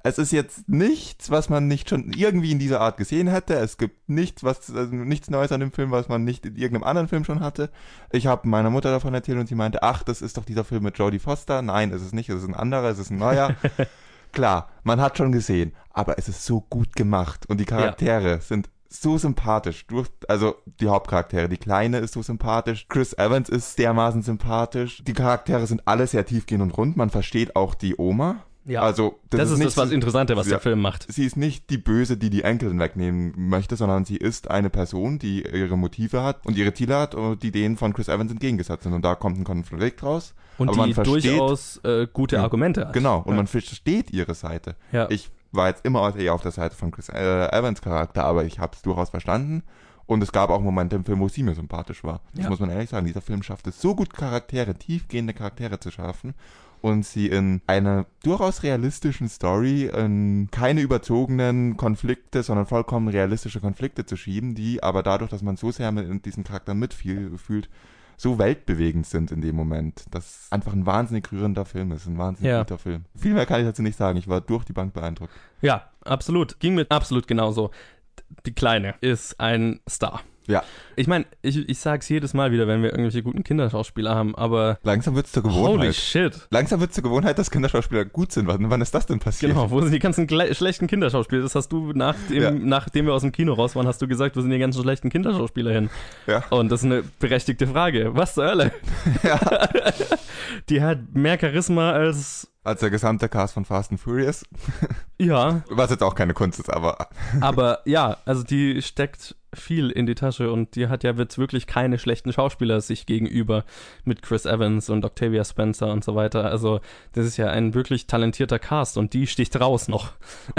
Es ist jetzt nichts, was man nicht schon irgendwie in dieser Art gesehen hätte. Es gibt nichts, was, also nichts Neues an dem Film, was man nicht in irgendeinem anderen Film schon hatte. Ich habe meiner Mutter davon erzählt und sie meinte, ach, das ist doch dieser Film mit Jodie Foster. Nein, es ist nicht, es ist ein anderer, es ist ein neuer. Klar, man hat schon gesehen, aber es ist so gut gemacht und die Charaktere sind so sympathisch. Durch, also die Hauptcharaktere, die Kleine ist so sympathisch, Chris Evans ist dermaßen sympathisch. Die Charaktere sind alle sehr tiefgehend und rund. Man versteht auch die Oma. Ja. Also Das, ist, nicht das was Interessante, was Ja. der Film macht. Sie ist nicht die Böse, die die Enkelin wegnehmen möchte, sondern sie ist eine Person, die ihre Motive hat und ihre Ziele hat, und die denen von Chris Evans entgegengesetzt sind. Und da kommt ein Konflikt raus. Und aber man die versteht, durchaus äh, gute Ja, Argumente hat. Genau, und man versteht ihre Seite. Ja. Ich war jetzt immer eher auf der Seite von Chris äh, Evans Charakter, aber ich habe es durchaus verstanden. Und es gab auch Momente im Film, wo sie mir sympathisch war. Das Ja. muss man ehrlich sagen. Dieser Film schafft es so gut, Charaktere, tiefgehende Charaktere zu schaffen und sie in einer durchaus realistischen Story, in keine überzogenen Konflikte, sondern vollkommen realistische Konflikte zu schieben, die aber dadurch, dass man so sehr mit diesen Charakteren mitfühlt, so weltbewegend sind in dem Moment, dass einfach ein wahnsinnig rührender Film ist, ein wahnsinnig Ja. guter Film. Viel mehr kann ich dazu nicht sagen. Ich war durch die Bank beeindruckt. Ja, absolut. Ging mir absolut genauso. Die Kleine ist ein Star. Ja. Ich meine, ich, ich sag's jedes Mal wieder, wenn wir irgendwelche guten Kinderschauspieler haben, aber Langsam wird's zur holy Gewohnheit. shit. Langsam wird's zur Gewohnheit, dass Kinderschauspieler gut sind. Wann, wann ist das denn passiert? Genau, wo sind die ganzen schlechten Kinderschauspieler? Das hast du, nachdem, Ja. nachdem wir aus dem Kino raus waren, hast du gesagt, wo sind die ganzen schlechten Kinderschauspieler hin? Ja. Und das ist eine berechtigte Frage. Was zur Hölle? Ja. Die hat mehr Charisma als, Als der gesamte Cast von Fast and Furious. ja, Was jetzt auch keine Kunst ist, aber aber ja, also die steckt viel in die Tasche und die hat ja jetzt wirklich keine schlechten Schauspieler sich gegenüber mit Chris Evans und Octavia Spencer und so weiter. Also das ist ja ein wirklich talentierter Cast und die sticht raus noch.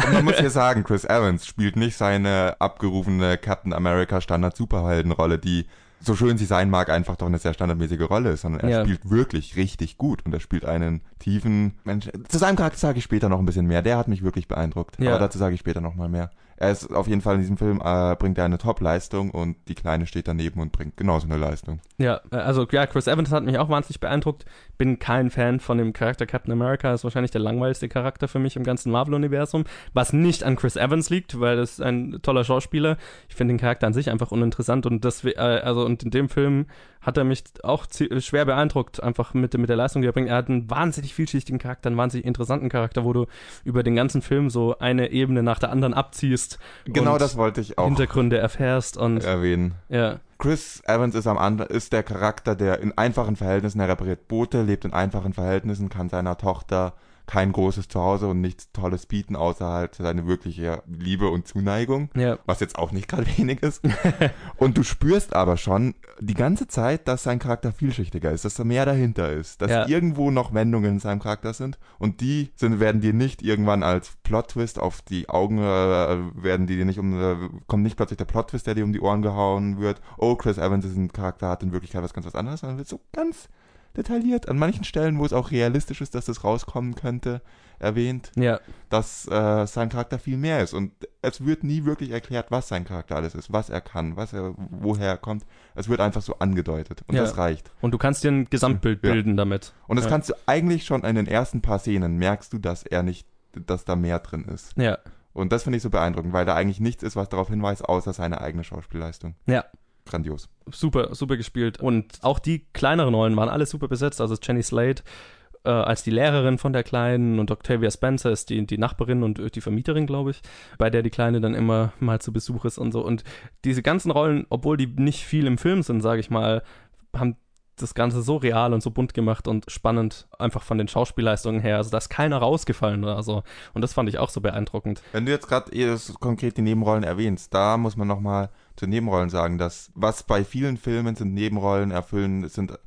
Und man muss hier sagen, Chris Evans spielt nicht seine abgerufene Captain America Standard Superheldenrolle, die so schön sie sein mag, einfach doch eine sehr standardmäßige Rolle ist, sondern er Ja. spielt wirklich richtig gut und er spielt einen tiefen Mensch. Zu seinem Charakter sage ich später noch ein bisschen mehr. Der hat mich wirklich beeindruckt. Ja. Aber dazu sage ich später noch mal mehr. Er ist auf jeden Fall in diesem Film äh, bringt er eine Top-Leistung und die Kleine steht daneben und bringt genauso eine Leistung. Ja, äh, also ja, Chris Evans hat mich auch wahnsinnig beeindruckt. Bin kein Fan von dem Charakter Captain America. Ist wahrscheinlich der langweiligste Charakter für mich im ganzen Marvel-Universum. Was nicht an Chris Evans liegt, weil das ist ein toller Schauspieler. Ich finde den Charakter an sich einfach uninteressant und das, äh, also und in dem Film hat er mich auch zie- schwer beeindruckt, einfach mit, mit der Leistung, die er bringt. Er hat einen wahnsinnig vielschichtigen Charakter, einen wahnsinnig interessanten Charakter, wo du über den ganzen Film so eine Ebene nach der anderen abziehst. Genau und das wollte ich auch Hintergründe erfährst und erwähnen. ja. Chris Evans ist am ist der Charakter, der in einfachen Verhältnissen, er repariert Boote, lebt in einfachen Verhältnissen, kann seiner Tochter kein großes Zuhause und nichts Tolles bieten, außer halt seine wirkliche Liebe und Zuneigung. Ja. Was jetzt auch nicht gerade wenig ist. und du spürst aber schon die ganze Zeit, dass sein Charakter vielschichtiger ist, dass da mehr dahinter ist, dass Ja. irgendwo noch Wendungen in seinem Charakter sind und die sind, werden dir nicht irgendwann als Plot-Twist auf die Augen, äh, werden die dir nicht um, äh, kommt nicht plötzlich der Plot-Twist, der dir um die Ohren gehauen wird. Oh, Chris Evans ist ein Charakter, hat in Wirklichkeit was ganz was anderes, sondern wird so ganz detailliert an manchen Stellen, wo es auch realistisch ist, dass das rauskommen könnte, erwähnt Ja, dass äh, sein Charakter viel mehr ist. Und es wird nie wirklich erklärt, was sein Charakter alles ist, was er kann, was er, woher er kommt. Es wird einfach so angedeutet. Und Ja. das reicht. und du kannst dir ein Gesamtbild Ja. bilden damit. Und das kannst du eigentlich schon in den ersten paar Szenen merkst du, dass er nicht, dass da mehr drin ist. Ja, Und das finde ich so beeindruckend, weil da eigentlich nichts ist, was darauf hinweist, außer seine eigene Schauspielleistung. ja. Grandios. super, super gespielt. Und auch die kleineren Rollen waren alle super besetzt. Also Jenny Slate äh, als die Lehrerin von der Kleinen und Octavia Spencer ist die, die Nachbarin und äh, die Vermieterin, glaube ich, bei der die Kleine dann immer mal zu Besuch ist und so. Und diese ganzen Rollen, obwohl die nicht viel im Film sind, sage ich mal, haben das Ganze so real und so bunt gemacht und spannend, einfach von den Schauspielleistungen her. Also da ist keiner rausgefallen oder so. Und das fand ich auch so beeindruckend. Wenn du jetzt gerade konkret die Nebenrollen erwähnst, da muss man nochmal zu Nebenrollen sagen, dass was bei vielen Filmen sind Nebenrollen erfüllen, sind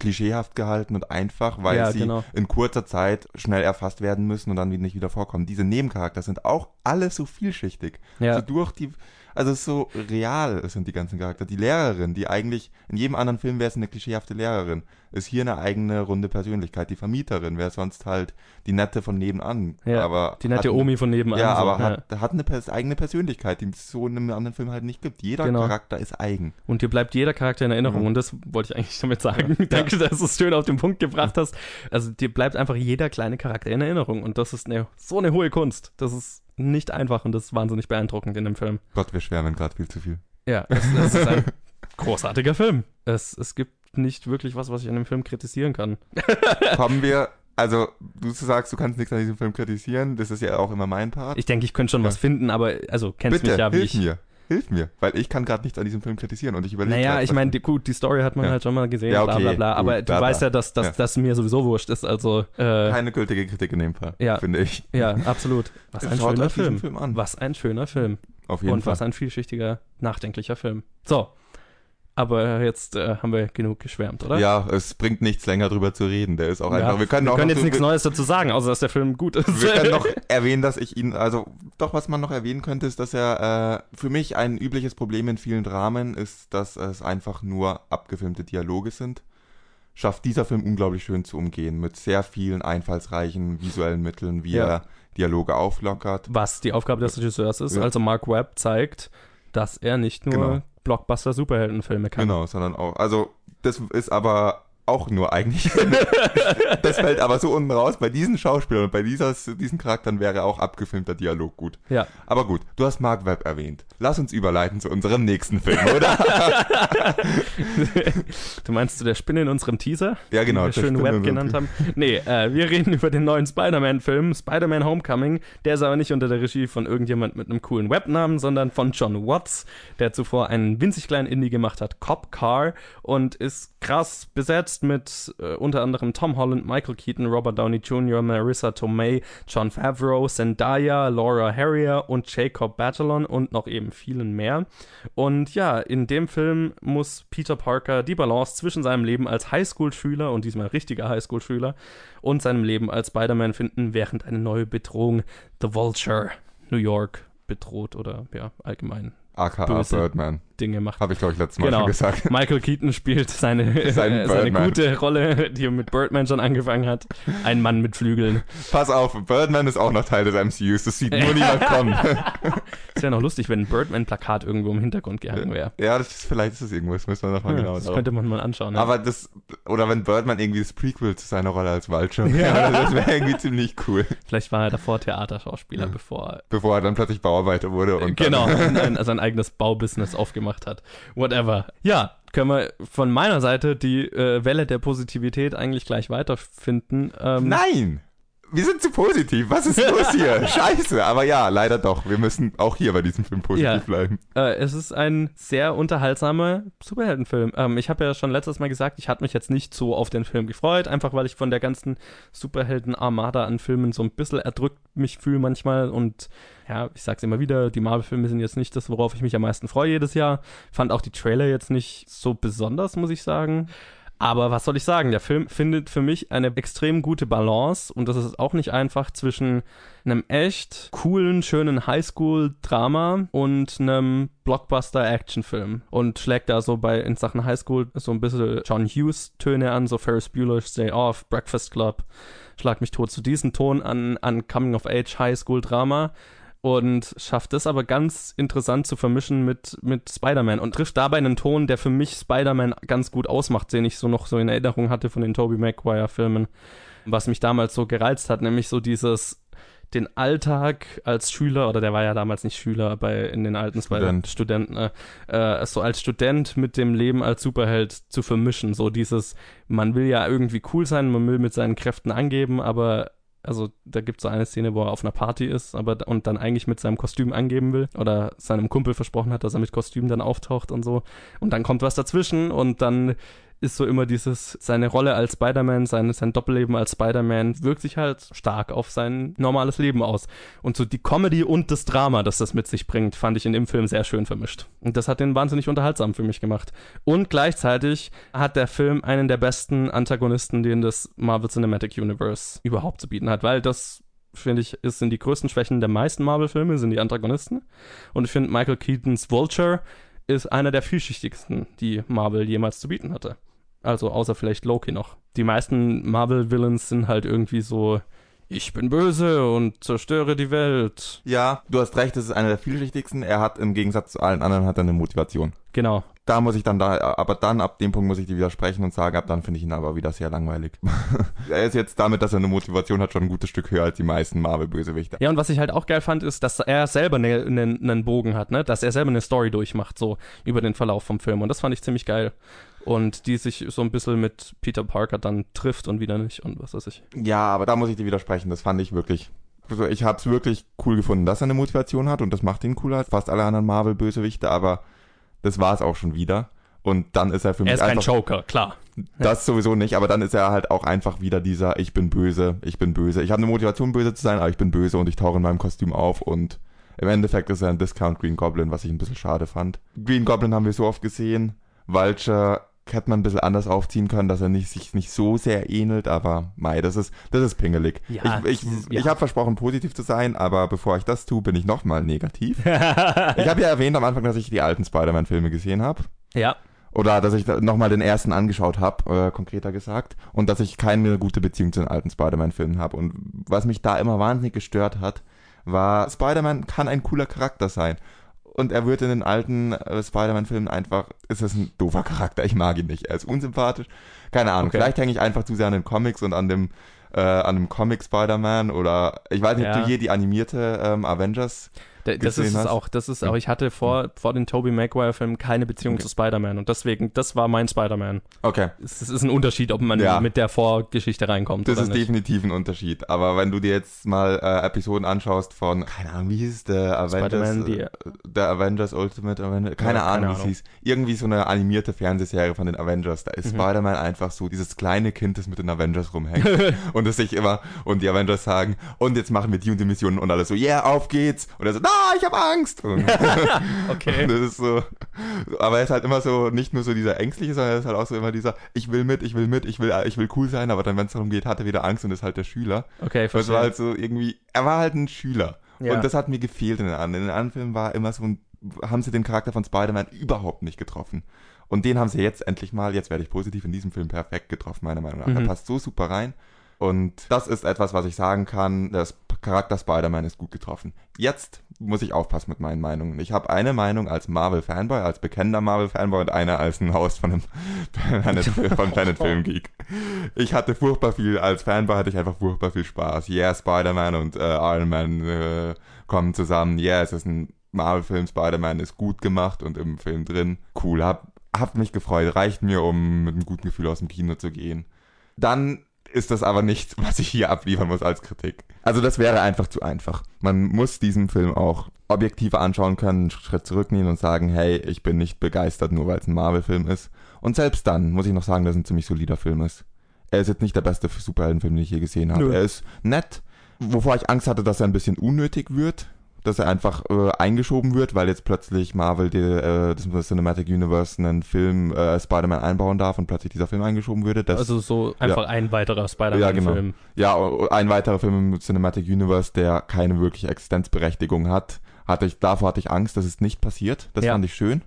klischeehaft gehalten und einfach, weil Ja, sie genau. in kurzer Zeit schnell erfasst werden müssen und dann wieder nicht wieder vorkommen. Diese Nebencharakter sind auch alle so vielschichtig. Ja. So durch die, also so real sind die ganzen Charakter. Die Lehrerin, die eigentlich in jedem anderen Film wäre es eine klischeehafte Lehrerin, ist hier eine eigene runde Persönlichkeit. Die Vermieterin wäre sonst halt die nette von nebenan. Ja, aber Die nette hat- Omi von nebenan. ja, so, aber hat, hat eine pers eigene Persönlichkeit, die es so in einem anderen Film halt nicht gibt. Jeder Genau. Charakter ist eigen. Und dir bleibt jeder Charakter in Erinnerung. Mhm. Und das wollte ich eigentlich damit sagen. Danke, dass du es schön auf den Punkt gebracht hast. Also dir bleibt einfach jeder kleine Charakter in Erinnerung. Und das ist eine, so eine hohe Kunst. Das ist nicht einfach und das ist wahnsinnig beeindruckend in dem Film. Gott, wir schwärmen gerade viel zu viel. Ja, es, es ist ein großartiger Film. Es, es gibt nicht wirklich was, was ich an dem Film kritisieren kann. Kommen wir, also du sagst, du kannst nichts an diesem Film kritisieren, das ist ja auch immer mein Part. Ich denke, ich könnte schon Ja. was finden, aber also kennst Bitte, mich ja, wie hilf ich. mir. Hilf mir, weil ich kann gerade nichts an diesem Film kritisieren und ich überlege Naja, grad, ich meine, gut, die Story hat man Ja. halt schon mal gesehen, Ja, bla okay, bla bla. Aber gut, du bla, bla. weißt ja, dass, dass das mir sowieso wurscht ist. Also, äh, keine gültige Kritik in dem Fall, Ja. finde ich. ja, absolut. Was ein schöner Film. Film an. Was ein schöner Film. Auf jeden Und Fall. was ein vielschichtiger, nachdenklicher Film. So. Aber jetzt äh, haben wir genug geschwärmt, oder? Ja, es bringt nichts länger drüber zu reden. Der ist auch Ja, einfach. Wir können, wir können jetzt nichts Neues dazu sagen, außer dass der Film gut ist. Wir können noch erwähnen, dass ich ihn, also doch, was man noch erwähnen könnte, ist, dass er äh, für mich ein übliches Problem in vielen Dramen ist, dass es einfach nur abgefilmte Dialoge sind. Schafft dieser Film unglaublich schön zu umgehen, mit sehr vielen einfallsreichen visuellen Mitteln, wie Ja. er Dialoge auflockert. Was die Aufgabe des Regisseurs ist. Ja. Also Mark Webb zeigt, dass er nicht nur Genau. Blockbuster-Superheldenfilme kann. Genau, sondern auch, also das ist aber auch nur eigentlich, das fällt aber so unten raus, bei diesen Schauspielern und bei dieser, diesen Charakteren wäre auch abgefilmter Dialog gut. Ja. Aber gut, du hast Mark Webb erwähnt. Lass uns überleiten zu unserem nächsten Film, oder? du meinst zu der Spinne in unserem Teaser? Ja, genau, Den wir schön Spinne Web in unserem genannt haben. Nee, äh, wir reden über den neuen Spider-Man-Film, Spider-Man Homecoming. Der ist aber nicht unter der Regie von irgendjemand mit einem coolen Webnamen, sondern von John Watts, der zuvor einen winzig kleinen Indie gemacht hat, Cop Car, und ist krass besetzt mit äh, unter anderem Tom Holland, Michael Keaton, Robert Downey Jr., Marissa Tomei, John Favreau, Zendaya, Laura Harrier und Jacob Batalon und noch eben vielen mehr. Und ja, in dem Film muss Peter Parker die Balance zwischen seinem Leben als Highschool-Schüler und diesmal richtiger Highschool-Schüler und seinem Leben als Spider-Man finden, während eine neue Bedrohung, The Vulture, New York, bedroht oder ja, allgemein AKA Böse. Birdman. Dinge macht. Habe ich, glaube ich, letztes Mal Genau. schon gesagt. Michael Keaton spielt seine, seine Birdman. gute Rolle, die er mit Birdman schon angefangen hat. Ein Mann mit Flügeln. Pass auf, Birdman ist auch noch Teil des MCUs. Das sieht nur niemand kommen. Es wäre noch lustig, wenn ein Birdman-Plakat irgendwo im Hintergrund gehangen wäre. ja, das ist, vielleicht ist es irgendwo. Das müssen wir nochmal Ja, genau das drauf. könnte man mal anschauen. ja. Aber das, oder wenn Birdman irgendwie das Prequel zu seiner Rolle als Vulture wäre, das wäre irgendwie ziemlich cool. Vielleicht war er davor Theaterschauspieler, bevor Bevor er dann plötzlich Bauarbeiter wurde und genau, ein, sein eigenes Baubusiness aufgemacht hat. Whatever. Ja, können wir von meiner Seite die äh, Welle der Positivität eigentlich gleich weiterfinden. Ähm, Nein! Wir sind zu positiv. Was ist los hier? Scheiße. Aber ja, leider doch. Wir müssen auch hier bei diesem Film positiv Ja. bleiben. Äh, es ist ein sehr unterhaltsamer Superheldenfilm. Ähm, ich habe ja schon letztes Mal gesagt, ich hatte mich jetzt nicht so auf den Film gefreut, einfach weil ich von der ganzen Superhelden-Armada an Filmen so ein bisschen erdrückt mich fühle manchmal. Und ja, ich sag's immer wieder, die Marvel-Filme sind jetzt nicht das, worauf ich mich am meisten freue jedes Jahr. Fand auch die Trailer jetzt nicht so besonders, muss ich sagen. Aber was soll ich sagen? Der Film findet für mich eine extrem gute Balance und das ist auch nicht einfach zwischen einem echt coolen, schönen Highschool-Drama und einem Blockbuster-Actionfilm und schlägt da so bei in Sachen Highschool so ein bisschen John Hughes-Töne an, so Ferris Bueller's Day Off, Breakfast Club, Schlag mich tot zu diesem Ton an, an Coming-of-Age Highschool-Drama und schafft es aber ganz interessant zu vermischen mit, mit Spider-Man und trifft dabei einen Ton, der für mich Spider-Man ganz gut ausmacht, den ich so noch so in Erinnerung hatte von den Tobey Maguire-Filmen, was mich damals so gereizt hat, nämlich so dieses den Alltag als Schüler, oder der war ja damals nicht Schüler bei in den alten Student. Studenten, äh, äh, so als Student mit dem Leben als Superheld zu vermischen. So dieses, man will ja irgendwie cool sein, man will mit seinen Kräften angeben, aber also da gibt es so eine Szene, wo er auf einer Party ist aber, und dann eigentlich mit seinem Kostüm angeben will oder seinem Kumpel versprochen hat, dass er mit Kostüm dann auftaucht und so. Und dann kommt was dazwischen und dann ist so immer dieses, seine Rolle als Spider-Man, sein, sein Doppelleben als Spider-Man wirkt sich halt stark auf sein normales Leben aus. Und so die Comedy und das Drama, das das mit sich bringt, fand ich in dem Film sehr schön vermischt. Und das hat den wahnsinnig unterhaltsam für mich gemacht. Und gleichzeitig hat der Film einen der besten Antagonisten, den das Marvel Cinematic Universe überhaupt zu bieten hat, weil das finde ich, ist, sind die größten Schwächen der meisten Marvel-Filme, sind die Antagonisten. Und ich finde, Michael Keatons Vulture ist einer der vielschichtigsten, die Marvel jemals zu bieten hatte. Also außer vielleicht Loki noch. Die meisten Marvel-Villains sind halt irgendwie so, ich bin böse und zerstöre die Welt. Ja, du hast recht, das ist einer der vielschichtigsten. Er hat im Gegensatz zu allen anderen hat er eine Motivation. Genau. Da muss ich dann da, aber dann ab dem Punkt muss ich dir widersprechen und sagen, ab dann finde ich ihn aber wieder sehr langweilig. er ist jetzt damit, dass er eine Motivation hat, schon ein gutes Stück höher als die meisten Marvel-Bösewichte. Ja, und was ich halt auch geil fand, ist, dass er selber einen ne, ne Bogen hat, ne? Dass er selber eine Story durchmacht, so über den Verlauf vom Film. Und das fand ich ziemlich geil. Und die sich so ein bisschen mit Peter Parker dann trifft und wieder nicht und was weiß ich. Ja, aber da muss ich dir widersprechen. Das fand ich wirklich. Also ich habe es wirklich cool gefunden, dass er eine Motivation hat und das macht ihn cooler als fast alle anderen Marvel-Bösewichte, aber das war es auch schon wieder. Und dann ist er für mich Er ist kein einfach. Joker, klar. Das sowieso nicht, aber dann ist er halt auch einfach wieder dieser, ich bin böse, ich bin böse. Ich habe eine Motivation, böse zu sein, aber ich bin böse und ich tauche in meinem Kostüm auf und im Endeffekt ist er ein Discount Green Goblin, was ich ein bisschen schade fand. Green Goblin haben wir so oft gesehen. Vulture hätte man ein bisschen anders aufziehen können, dass er nicht, sich nicht so sehr ähnelt, aber mei, das ist, das ist pingelig. Ja, ich ich, ja. ich habe versprochen, positiv zu sein, aber bevor ich das tue, bin ich nochmal negativ. ich habe ja erwähnt am Anfang, dass ich die alten Spider-Man-Filme gesehen habe. Ja. Oder dass ich nochmal den ersten angeschaut habe, äh, konkreter gesagt. Und dass ich keine gute Beziehung zu den alten Spider-Man-Filmen habe. Und was mich da immer wahnsinnig gestört hat, war, Spider-Man kann ein cooler Charakter sein. Und er wird in den alten äh, Spider-Man-Filmen einfach, ist es ein doofer Charakter. Ich mag ihn nicht. Er ist unsympathisch. Keine Ahnung. Okay. Vielleicht hänge ich einfach zu sehr an den Comics und an dem, äh, an dem Comic Spider-Man oder ich weiß nicht, ob Ja. du je die animierte ähm, Avengers D- Das ist hast. auch, das ist auch, ich hatte vor, vor den Tobey Maguire-Filmen keine Beziehung Okay. zu Spider-Man und deswegen, das war mein Spider-Man. Okay. Es es ist ein Unterschied, ob man Ja. mit der Vorgeschichte reinkommt Das ist nicht. definitiv ein Unterschied. Aber wenn du dir jetzt mal äh, Episoden anschaust von, keine Ahnung, wie hieß es, der Avengers, die- äh, der Avengers Ultimate Avengers, keine Ja, Ahnung, keine wie es Ahnung. hieß. Irgendwie so eine animierte Fernsehserie von den Avengers. Da ist Mhm. Spider-Man einfach so dieses kleine Kind, das mit den Avengers rumhängt. und es sich immer, und die Avengers sagen, und jetzt machen wir die und die Missionen und alles so, yeah, auf geht's. Und er so, na, ich hab Angst. Und, Okay. das ist so, aber er ist halt immer so, nicht nur so dieser ängstliche, sondern er ist halt auch so immer dieser, ich will mit, ich will mit, ich will, ich will cool sein, aber dann, wenn es darum geht, hat er wieder Angst und ist halt der Schüler. Okay, Das verstehe. war halt so irgendwie, er war halt ein Schüler. Ja. Und das hat mir gefehlt in den anderen. In den anderen Filmen war immer so ein, haben sie den Charakter von Spider-Man überhaupt nicht getroffen. Und den haben sie jetzt endlich mal, jetzt werde ich positiv, in diesem Film perfekt getroffen, meiner Meinung nach. Mhm. Er passt so super rein. Und das ist etwas, was ich sagen kann, Sp- Charakter Spider-Man ist gut getroffen. Jetzt muss ich aufpassen mit meinen Meinungen. Ich habe eine Meinung als Marvel-Fanboy, als bekennender Marvel-Fanboy und eine als ein Host von einem Planet, von Planet Film Geek. Ich hatte furchtbar viel, als Fanboy hatte ich einfach furchtbar viel Spaß. Yeah, Spider-Man und äh, Iron Man äh, kommen zusammen. Yeah, es ist ein Marvel-Film, Spider-Man ist gut gemacht und im Film drin. Cool, hab, hab mich gefreut. Reicht mir, um mit einem guten Gefühl aus dem Kino zu gehen. Dann ist das aber nicht, was ich hier abliefern muss als Kritik. Also das wäre einfach zu einfach. Man muss diesen Film auch objektiver anschauen können, einen Schritt zurücknehmen und sagen, hey, ich bin nicht begeistert, nur weil es ein Marvel-Film ist. Und selbst dann muss ich noch sagen, dass es ein ziemlich solider Film ist. Er ist jetzt nicht der beste Superheldenfilm, den ich je gesehen habe. Nö. Er ist nett, wovor ich Angst hatte, dass er ein bisschen unnötig wird. Dass er einfach äh, eingeschoben wird, weil jetzt plötzlich Marvel die, äh, das Cinematic Universe einen Film äh, Spider-Man einbauen darf und plötzlich dieser Film eingeschoben würde. Das, also so einfach ein weiterer Ja, Spider-Man-Film. ja, ein weiterer Film im Cinematic Universe, der keine wirkliche Existenzberechtigung hat, hatte ich, davor hatte ich Angst, dass es nicht passiert. Das Ja. fand ich schön.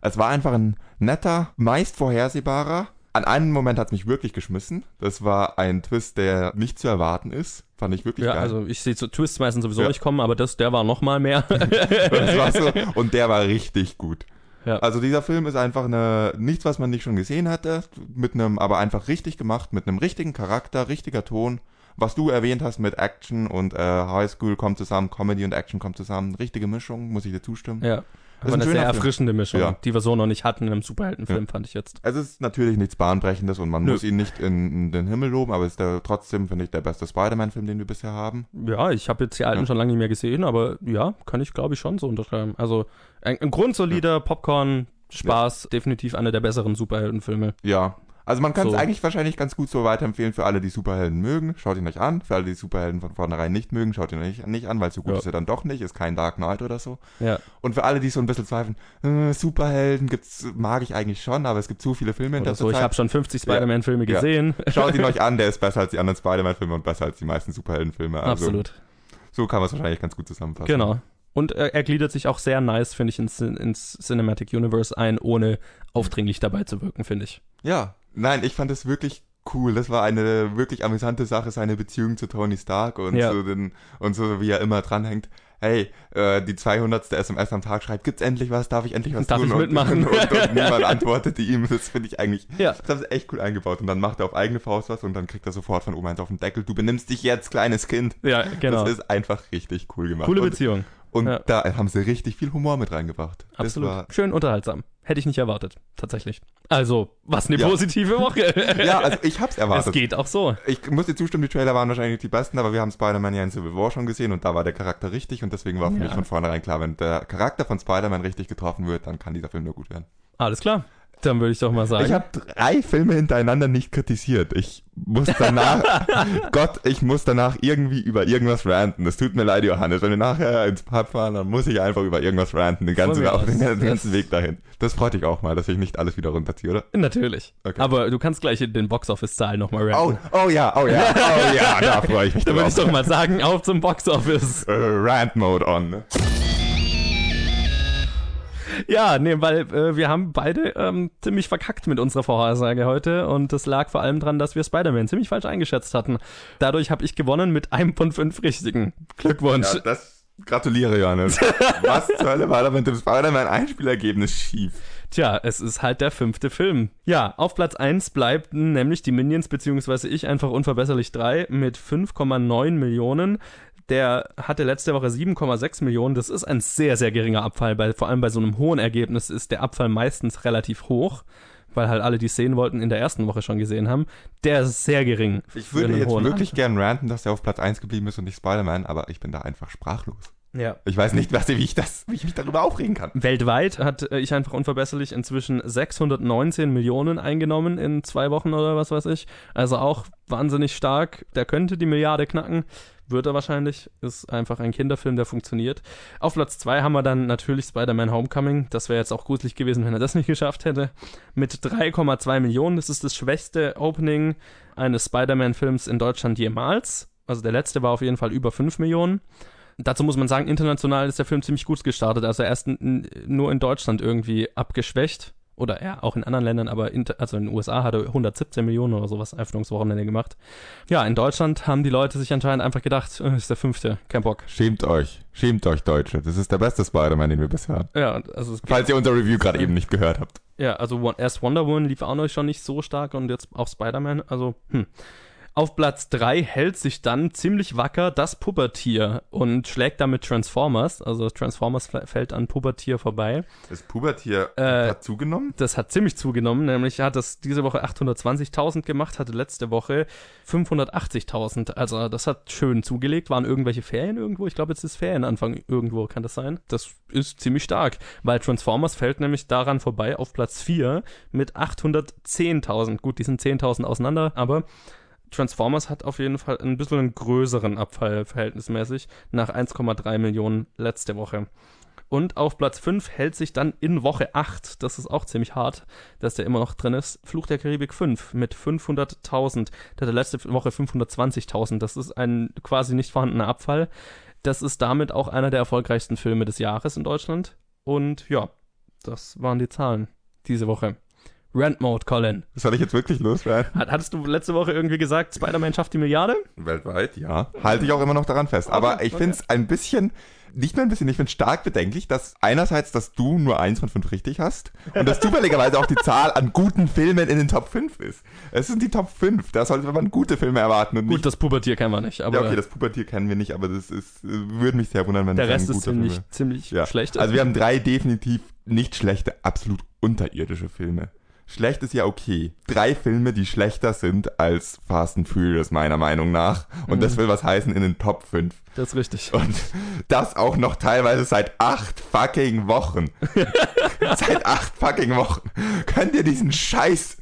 Es war einfach ein netter, meist vorhersehbarer. An einem Moment hat es mich wirklich geschmissen. Das war ein Twist, der nicht zu erwarten ist. Fand ich wirklich Ja, geil. also ich sehe so Twists meistens sowieso Ja. nicht kommen, aber das, der war noch mal mehr. das war so, und der war richtig gut. Ja. Also dieser Film ist einfach eine, nichts, was man nicht schon gesehen hätte, mit einem, aber einfach richtig gemacht, mit einem richtigen Charakter, richtiger Ton. Was du erwähnt hast mit Action und äh, High School kommt zusammen, Comedy und Action kommt zusammen, richtige Mischung, muss ich dir zustimmen. ja. Das ist Aber ein eine sehr erfrischende Mischung, Ja. die wir so noch nicht hatten in einem Superheldenfilm, fand ich jetzt. Es ist natürlich nichts Bahnbrechendes und man Nö. muss ihn nicht in, in den Himmel loben, aber es ist der, trotzdem, finde ich, der beste Spider-Man-Film, den wir bisher haben. Ja, ich habe jetzt die alten Ja. schon lange nicht mehr gesehen, aber ja, kann ich glaube ich schon so unterschreiben. Also ein, ein grundsolider Popcorn, Spaß, definitiv einer der besseren Superheldenfilme. Ja. Also man kann es So. eigentlich wahrscheinlich ganz gut so weiterempfehlen für alle, die Superhelden mögen. Schaut ihn euch an. Für alle, die Superhelden von vornherein nicht mögen, schaut ihn euch nicht an, weil so gut Ja. ist er dann doch nicht. Ist kein Dark Knight oder so. Ja. Und für alle, die so ein bisschen zweifeln, äh, Superhelden gibt's, mag ich eigentlich schon, aber es gibt so viele Filme in der so, ich Zeit. habe schon 50 Spider-Man-Filme Ja. gesehen. Schaut ihn euch an, der ist besser als die anderen Spider-Man-Filme und besser als die meisten Superheldenfilme. Also, Absolut. So kann man es wahrscheinlich ganz gut zusammenfassen. Genau. Und äh, er gliedert sich auch sehr nice, finde ich, ins, ins Cinematic Universe ein, ohne aufdringlich dabei zu wirken, finde ich. Ja, nein, ich fand es wirklich cool. Das war eine wirklich amüsante Sache, seine Beziehung zu Tony Stark und Ja. so den, und so wie er immer dranhängt. Hey, äh, die 200. SMS am Tag schreibt, gibt's endlich was? Darf ich endlich was Darf tun? ich und, mitmachen? Und, und, niemand antwortete ihm. Das finde ich eigentlich, Ja. das haben sie echt cool eingebaut. Und dann macht er auf eigene Faust was und dann kriegt er sofort von oben eins auf den Deckel. Du benimmst dich jetzt, kleines Kind. Ja, genau. Das ist einfach richtig cool gemacht. Coole und, Beziehung. und Ja. da haben sie richtig viel Humor mit reingebracht. Absolut. Schön unterhaltsam. Hätte ich nicht erwartet, tatsächlich. Also, was eine Ja. positive Woche. ja, also ich hab's es erwartet. geht auch so. Ich muss dir zustimmen, die Trailer waren wahrscheinlich die besten, aber wir haben Spider-Man ja in Civil War schon gesehen und da war der Charakter richtig und deswegen war für Ja. mich von vornherein klar, wenn der Charakter von Spider-Man richtig getroffen wird, dann kann dieser Film nur gut werden. Alles klar. Dann würde ich doch mal sagen. Ich habe drei Filme hintereinander nicht kritisiert. Ich muss danach, Gott, ich muss danach irgendwie über irgendwas ranten. Das tut mir leid, Johannes. Wenn wir nachher ins Pub fahren, dann muss ich einfach über irgendwas ranten, den ganzen, auf aus. den ganzen Das- Weg dahin. Das freut dich auch mal, dass ich nicht alles wieder runterziehe, oder? Natürlich. Okay. Aber du kannst gleich in den Box-Office-Zahlen nochmal ranten. Oh, oh ja, oh ja, oh ja, da freue ich mich Dann würde ich doch mal sagen, auf zum Box-Office. Äh, Rant-Mode on. ne? Ja, nee, weil äh, wir haben beide ähm, ziemlich verkackt mit unserer Vorhersage heute und das lag vor allem dran, dass wir Spider-Man ziemlich falsch eingeschätzt hatten. Dadurch habe ich gewonnen mit einem von fünf richtigen. Glückwunsch. Ja, das gratuliere, Johannes. Was zur Hölle war da mit dem Spider-Man-Einspielergebnis schief? Tja, es ist halt der fünfte Film. Ja, auf Platz 1 bleibt nämlich die Minions beziehungsweise ich einfach unverbesserlich 3 mit 5,9 Millionen. Der hatte letzte Woche 7,6 Millionen. Das ist ein sehr, sehr geringer Abfall. Bei, vor allem bei so einem hohen Ergebnis ist der Abfall meistens relativ hoch, weil halt alle, die es sehen wollten, in der ersten Woche schon gesehen haben. Der ist sehr gering. Ich würde jetzt wirklich gern ranten, dass er auf Platz 1 geblieben ist und nicht Spider-Man, aber ich bin da einfach sprachlos. Ja. Ich weiß nicht, was, wie, ich das, wie ich mich darüber aufregen kann. Weltweit hat äh, ich einfach unverbesserlich inzwischen 619 Millionen eingenommen in zwei Wochen oder was weiß ich. Also auch wahnsinnig stark. Der könnte die Milliarde knacken. Wird er wahrscheinlich. Ist einfach ein Kinderfilm, der funktioniert. Auf Platz zwei haben wir dann natürlich Spider-Man Homecoming. Das wäre jetzt auch gruselig gewesen, wenn er das nicht geschafft hätte. Mit 3,2 Millionen. Das ist das schwächste Opening eines Spider-Man-Films in Deutschland jemals. Also der letzte war auf jeden Fall über 5 Millionen. Dazu muss man sagen, international ist der Film ziemlich gut gestartet. Also erst nur in Deutschland irgendwie abgeschwächt. Oder ja, auch in anderen Ländern, aber inter, also in den USA hat er 117 Millionen oder sowas Eröffnungswochenende gemacht. Ja, in Deutschland haben die Leute sich anscheinend einfach gedacht, äh, ist der fünfte, kein Bock. Schämt euch. Schämt euch, Deutsche. Das ist der beste Spider-Man, den wir bisher hatten. Ja, also Falls ihr unser Review gerade eben nicht gehört habt. Ja, also erst Wonder Woman lief auch noch schon nicht so stark und jetzt auch Spider-Man, also hm. Auf Platz 3 hält sich dann ziemlich wacker das Pubertier und schlägt damit Transformers, also Transformers fällt an Pubertier vorbei. Das Pubertier Äh, hat zugenommen. Das hat ziemlich zugenommen, nämlich hat das diese Woche 820.000 gemacht, hatte letzte Woche 580.000. Also das hat schön zugelegt. Waren irgendwelche Ferien irgendwo? Ich glaube, jetzt ist Ferienanfang irgendwo, kann das sein? Das ist ziemlich stark, weil Transformers fällt nämlich daran vorbei auf Platz 4 mit 810.000. Gut, die sind 10.000 auseinander, aber Transformers hat auf jeden Fall ein bisschen einen größeren Abfall verhältnismäßig nach 1,3 Millionen letzte Woche. Und auf Platz 5 hält sich dann in Woche 8, das ist auch ziemlich hart, dass der immer noch drin ist, Fluch der Karibik 5 mit 500.000. Der hatte letzte Woche 520.000. Das ist ein quasi nicht vorhandener Abfall. Das ist damit auch einer der erfolgreichsten Filme des Jahres in Deutschland. Und ja, das waren die Zahlen diese Woche. Rent Mode, Colin. Soll ich jetzt wirklich loswerden? Hat, hattest du letzte Woche irgendwie gesagt, Spider-Man schafft die Milliarde? Weltweit, ja. Halte ich auch immer noch daran fest. Aber Okay, ich finde es ein bisschen, nicht nur ein bisschen, ich finde stark bedenklich, dass einerseits, dass du nur eins von fünf richtig hast und dass zufälligerweise auch die Zahl an guten Filmen in den Top 5 ist. Es sind die Top 5, da sollte man gute Filme erwarten und Gut, nicht... das Pubertier kennen wir nicht, aber ja, okay, das Pubertier kennen wir nicht, aber das ist, würde mich sehr wundern, wenn der es Rest ist ziemlich, ziemlich Ja. schlecht. Also wir haben drei definitiv nicht schlechte, absolut unterirdische Filme. Schlecht ist ja okay. Drei Filme, die schlechter sind als Fast and Furious, meiner Meinung nach. Und Mhm. das will was heißen in den Top 5. das ist richtig. Und das auch noch teilweise seit acht fucking Wochen. seit acht fucking Wochen. Könnt ihr diesen Scheiß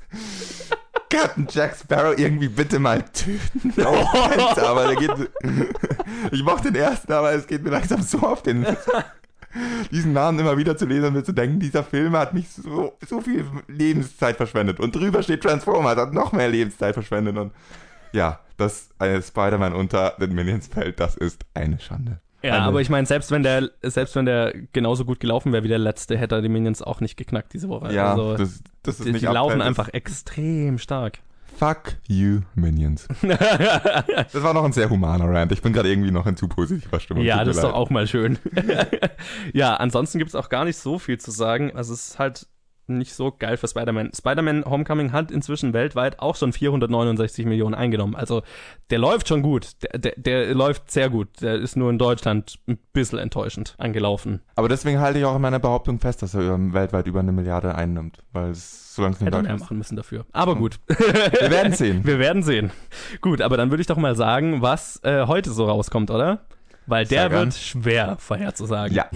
Captain Jack Sparrow irgendwie bitte mal töten? Alter, aber der geht. ich mochte den ersten, aber es geht mir langsam so auf den. diesen Namen immer wieder zu lesen und mir zu denken, dieser Film hat mich so, so viel Lebenszeit verschwendet. Und drüber steht Transformers, hat noch mehr Lebenszeit verschwendet. Und ja, dass ein Spider-Man unter den Minions fällt, das ist eine Schande. Ja, Eine- aber ich meine, selbst wenn der, selbst wenn der genauso gut gelaufen wäre wie der letzte, hätte er die Minions auch nicht geknackt diese Woche. Ja, also, das, das ist die, nicht die laufen einfach extrem stark. Fuck you, Minions. das war noch ein sehr humaner Rant. Ich bin gerade irgendwie noch in zu positiver Stimmung. Ja, das ist leid. doch auch mal schön. ja, ansonsten gibt es auch gar nicht so viel zu sagen. Also es ist halt nicht so geil für Spider-Man. Spider-Man Homecoming hat inzwischen weltweit auch schon 469 Millionen eingenommen. Also der läuft schon gut. Der, der, der läuft sehr gut. Der ist nur in Deutschland ein bisschen enttäuschend angelaufen. Aber deswegen halte ich auch in meiner Behauptung fest, dass er weltweit über eine Milliarde einnimmt. Weil es, solange es in Hätte mehr ist. machen müssen dafür. Aber gut. Wir werden sehen. Wir werden sehen. Gut, aber dann würde ich doch mal sagen, was äh, heute so rauskommt, oder? Weil der wird schwer vorherzusagen. Ja.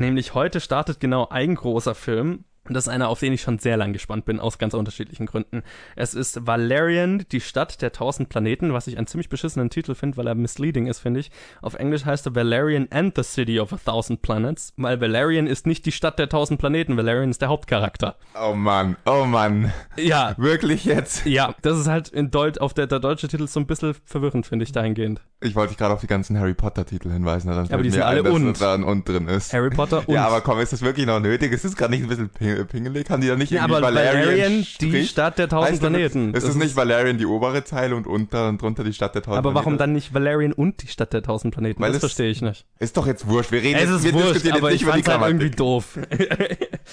Nämlich heute startet genau ein großer Film, und das ist einer, auf den ich schon sehr lang gespannt bin, aus ganz unterschiedlichen Gründen. Es ist Valerian, die Stadt der tausend Planeten, was ich einen ziemlich beschissenen Titel finde, weil er misleading ist, finde ich. Auf Englisch heißt er Valerian and the City of a Thousand Planets, weil Valerian ist nicht die Stadt der tausend Planeten, Valerian ist der Hauptcharakter. Oh Mann, oh Mann. Ja. Wirklich jetzt? Ja, das ist halt in Deut auf der, der deutsche Titel so ein bisschen verwirrend, finde ich, dahingehend. Ich wollte dich gerade auf die ganzen Harry Potter-Titel hinweisen. Dann aber die sind alle ein, und. Da ein und drin ist. Harry Potter und. Ja, aber komm, ist das wirklich noch nötig? Ist das gerade nicht ein bisschen pingelig? Haben die da nicht Ja, irgendwie aber Valerian, Valerian, die? Stadt der tausend Planeten. Ist es nicht Valerian die obere Zeile und unter und drunter die Stadt der tausend Aber warum Planeten? dann nicht Valerian und die Stadt der tausend Planeten? Weil das verstehe ich nicht. Ist doch jetzt wurscht. Wir reden Es jetzt, ist wir wurscht, diskutieren aber jetzt ich nicht über die fand's halt irgendwie Grammatik. doof.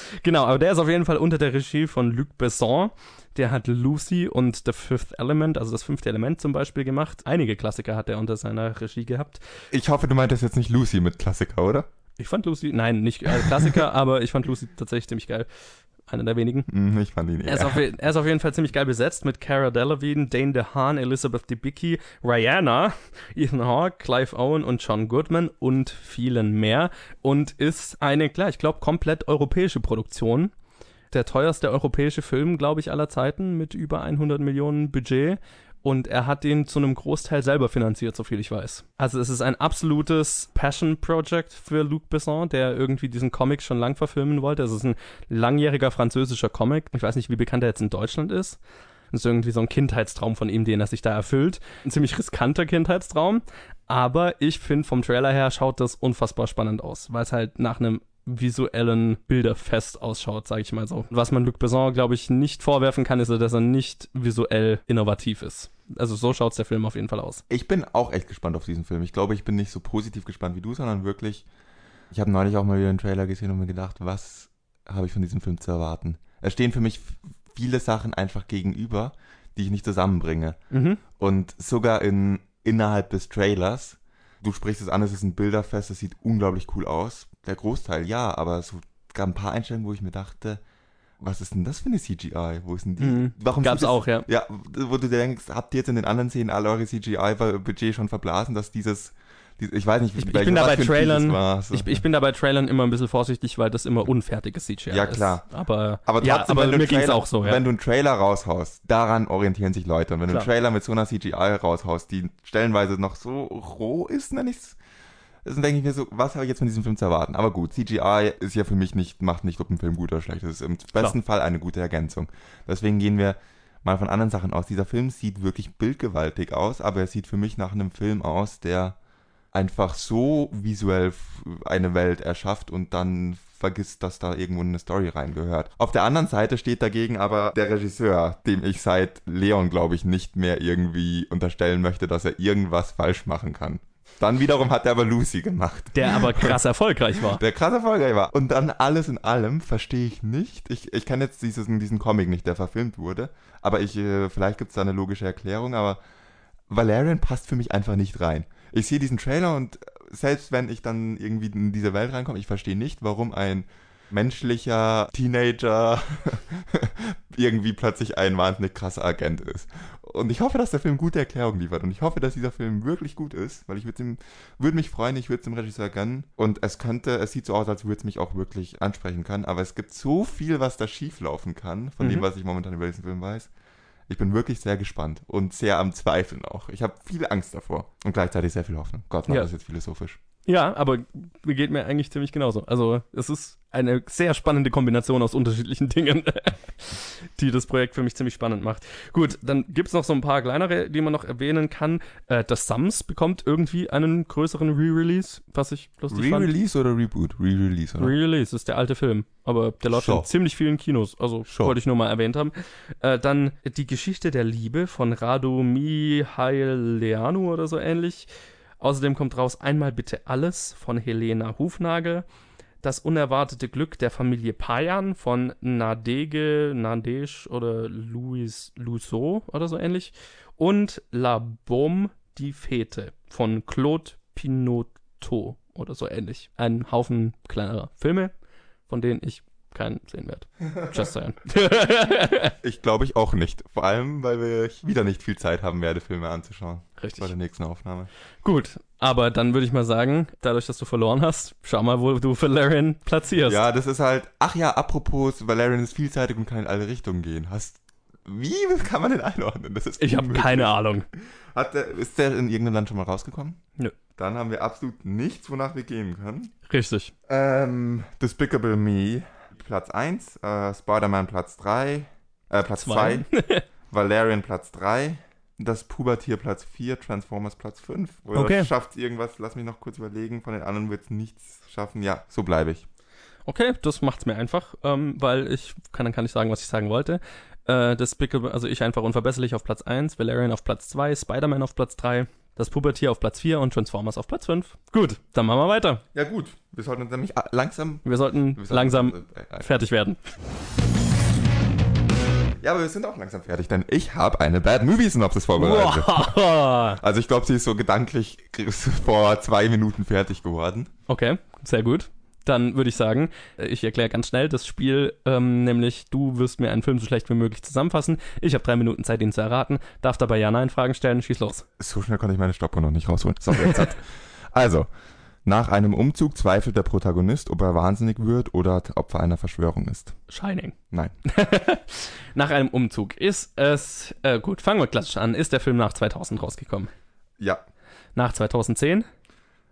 genau, aber der ist auf jeden Fall unter der Regie von Luc Besson. Der hat Lucy und The Fifth Element, also das fünfte Element zum Beispiel gemacht. Einige Klassiker hat er unter seiner Regie gehabt. Ich hoffe, du meintest jetzt nicht Lucy mit Klassiker, oder? Ich fand Lucy, nein, nicht äh, Klassiker, aber ich fand Lucy tatsächlich ziemlich geil. Einer der wenigen. Hm, Ich fand ihn Er ist, eher. auf, er ist auf jeden Fall ziemlich geil besetzt mit Cara Delevingne, Dane DeHaan, Elizabeth Debicki, Rihanna, Ethan Hawke, Clive Owen und John Goodman und vielen mehr und ist eine, klar, ich glaube, komplett europäische Produktion. Der teuerste europäische Film, glaube ich, aller Zeiten mit über 100 Millionen Budget. Und er hat den zu einem Großteil selber finanziert, soviel ich weiß. Also es ist ein absolutes Passion-Project für Luc Besson, der irgendwie diesen Comic schon lang verfilmen wollte. Es ist ein langjähriger französischer Comic. Ich weiß nicht, wie bekannt er jetzt in Deutschland ist. Das ist irgendwie so ein Kindheitstraum von ihm, den er sich da erfüllt. Ein ziemlich riskanter Kindheitstraum. Aber ich finde, vom Trailer her schaut das unfassbar spannend aus, weil es halt nach einem visuellen Bilderfest ausschaut, sage ich mal so. Was man Luc Besson, glaube ich, nicht vorwerfen kann, ist, dass er nicht visuell innovativ ist. Also so schaut der Film auf jeden Fall aus. Ich bin auch echt gespannt auf diesen Film. Ich glaube, ich bin nicht so positiv gespannt wie du, sondern wirklich. Ich habe neulich auch mal wieder einen Trailer gesehen und mir gedacht, was habe ich von diesem Film zu erwarten? Es stehen für mich viele Sachen einfach gegenüber, die ich nicht zusammenbringe. Mhm. Und sogar in, innerhalb des Trailers, du sprichst es an, es ist ein Bilderfest, es sieht unglaublich cool aus. Der Großteil, ja, aber es gab ein paar Einstellungen, wo ich mir dachte, was ist denn das für eine CGI? Wo ist denn die? Mhm. Warum Gab's es- auch, ja. Ja, wo du denkst, habt ihr jetzt in den anderen Szenen alle eure CGI-Budget schon verblasen, dass dieses, dies- ich weiß nicht, Ich, ich welche- bin da bei das Trailern, war, so. ich, ich bin da bei Trailern immer ein bisschen vorsichtig, weil das immer unfertiges CGI Ja, ist. klar. Aber, aber trotzdem, ja, aber wenn du mir Trailer, auch so, ja. Wenn du einen Trailer raushaust, daran orientieren sich Leute. Und wenn du Klar. einen Trailer mit so einer CGI raushaust, die stellenweise noch so roh ist, nenne ich's, dann denke ich mir so, was habe ich jetzt von diesem Film zu erwarten? Aber gut, CGI ist ja für mich nicht, macht nicht, ob ein Film gut oder schlecht ist. Im besten Fall eine gute Ergänzung. Deswegen gehen wir mal von anderen Sachen aus. Dieser Film sieht wirklich bildgewaltig aus, aber er sieht für mich nach einem Film aus, der einfach so visuell eine Welt erschafft und dann vergisst, dass da irgendwo eine Story reingehört. Auf der anderen Seite steht dagegen aber der Regisseur, dem ich seit Leon, glaube ich, nicht mehr irgendwie unterstellen möchte, dass er irgendwas falsch machen kann. Dann wiederum hat er aber Lucy gemacht. Der aber krass erfolgreich war. Der krass erfolgreich war. Und dann alles in allem verstehe ich nicht. Ich, ich kenne jetzt dieses, diesen Comic nicht, der verfilmt wurde. Aber ich, äh, vielleicht gibt es da eine logische Erklärung, aber Valerian passt für mich einfach nicht rein. Ich sehe diesen Trailer und selbst wenn ich dann irgendwie in diese Welt reinkomme, ich verstehe nicht, warum ein menschlicher Teenager irgendwie plötzlich ein wahnsinnig krasser Agent ist. Und ich hoffe, dass der Film gute Erklärungen liefert. Und ich hoffe, dass dieser Film wirklich gut ist, weil ich würde ihm, würde mich freuen, ich würde es dem Regisseur gönnen. Und es könnte, es sieht so aus, als würde es mich auch wirklich ansprechen können. Aber es gibt so viel, was da schief laufen kann, von dem, Mhm. was ich momentan über diesen Film weiß. Ich bin wirklich sehr gespannt und sehr am Zweifeln auch. Ich habe viel Angst davor und gleichzeitig sehr viel Hoffnung. Gott, war Ja. das jetzt philosophisch. Ja, aber geht mir eigentlich ziemlich genauso. Also es ist eine sehr spannende Kombination aus unterschiedlichen Dingen, die das Projekt für mich ziemlich spannend macht. Gut, dann gibt's noch so ein paar kleinere, die man noch erwähnen kann. Äh, das Sums bekommt irgendwie einen größeren Re-Release, was ich lustig fand. Re-Release oder Reboot? Re-Release, oder? Re-Release ist der alte Film, aber der läuft Sure. in ziemlich vielen Kinos, also Sure. wollte ich nur mal erwähnt haben. Äh, dann die Geschichte der Liebe von Radu Mihaileanu oder so ähnlich. Außerdem kommt raus Einmal bitte alles von Helena Hufnagel. Das unerwartete Glück der Familie Payan von Nadege, Nadesh oder Louis Lusso oder so ähnlich. Und La Baume, die Fete von Claude Pinotto oder so ähnlich. Ein Haufen kleinerer Filme, von denen ich keinen sehen werde. Just saying. Ich glaube ich auch nicht. Vor allem, weil wir wieder nicht viel Zeit haben werde, Filme anzuschauen. Richtig. Bei der nächsten Aufnahme. Gut, Aber dann würde ich mal sagen, dadurch, dass du verloren hast, schau mal, wo du Valerian platzierst. Ja, das ist halt. Ach ja, apropos, Valerian ist vielseitig und kann in alle Richtungen gehen. Hast. Wie kann man den einordnen? Das ist ich habe keine Ahnung. Hat der, ist der in irgendeinem Land schon mal rausgekommen? Nö. Dann haben wir absolut nichts, wonach wir gehen können. Richtig. Ähm, Despicable Me, Platz 1, äh, Spider-Man Platz 3, äh, Platz 2, Valerian Platz 3, das Pubertier Platz 4, Transformers Platz 5. Oder Okay. schafft irgendwas? Lass mich noch kurz überlegen. Von den anderen wird es nichts schaffen. Ja, so bleibe ich. Okay, das macht's mir einfach, ähm, weil ich kann, dann kann ich sagen, was ich sagen wollte. Äh, Despicable, also ich einfach unverbesserlich auf Platz 1, Valerian auf Platz 2, Spider-Man auf Platz 3, das Pubertier auf Platz 4 und Transformers auf Platz 5. Gut, dann machen wir weiter. Ja gut, wir sollten uns nämlich äh, langsam... Wir sollten wir sollten- langsam äh, äh, fertig werden. Ja, aber wir sind auch langsam fertig, denn ich habe eine Bad Movie Synopsis vorbereitet. Wow. Also ich glaube, sie ist so gedanklich vor zwei Minuten fertig geworden. Okay, sehr gut. Dann würde ich sagen, äh, ich erkläre ganz schnell das Spiel, ähm, nämlich du wirst mir einen Film so schlecht wie möglich zusammenfassen. Ich habe drei Minuten Zeit, ihn zu erraten, darf dabei Ja-Nein-Fragen stellen. Schieß los. So schnell konnte ich meine Stoppuhr noch nicht rausholen. So, jetzt hat. Also, nach einem Umzug zweifelt der Protagonist, ob er wahnsinnig wird oder Opfer einer Verschwörung ist. Shining. Nein. Nach einem Umzug ist es, äh, gut, fangen wir klassisch an. Ist der Film nach 2000 rausgekommen? Ja. Nach 2010,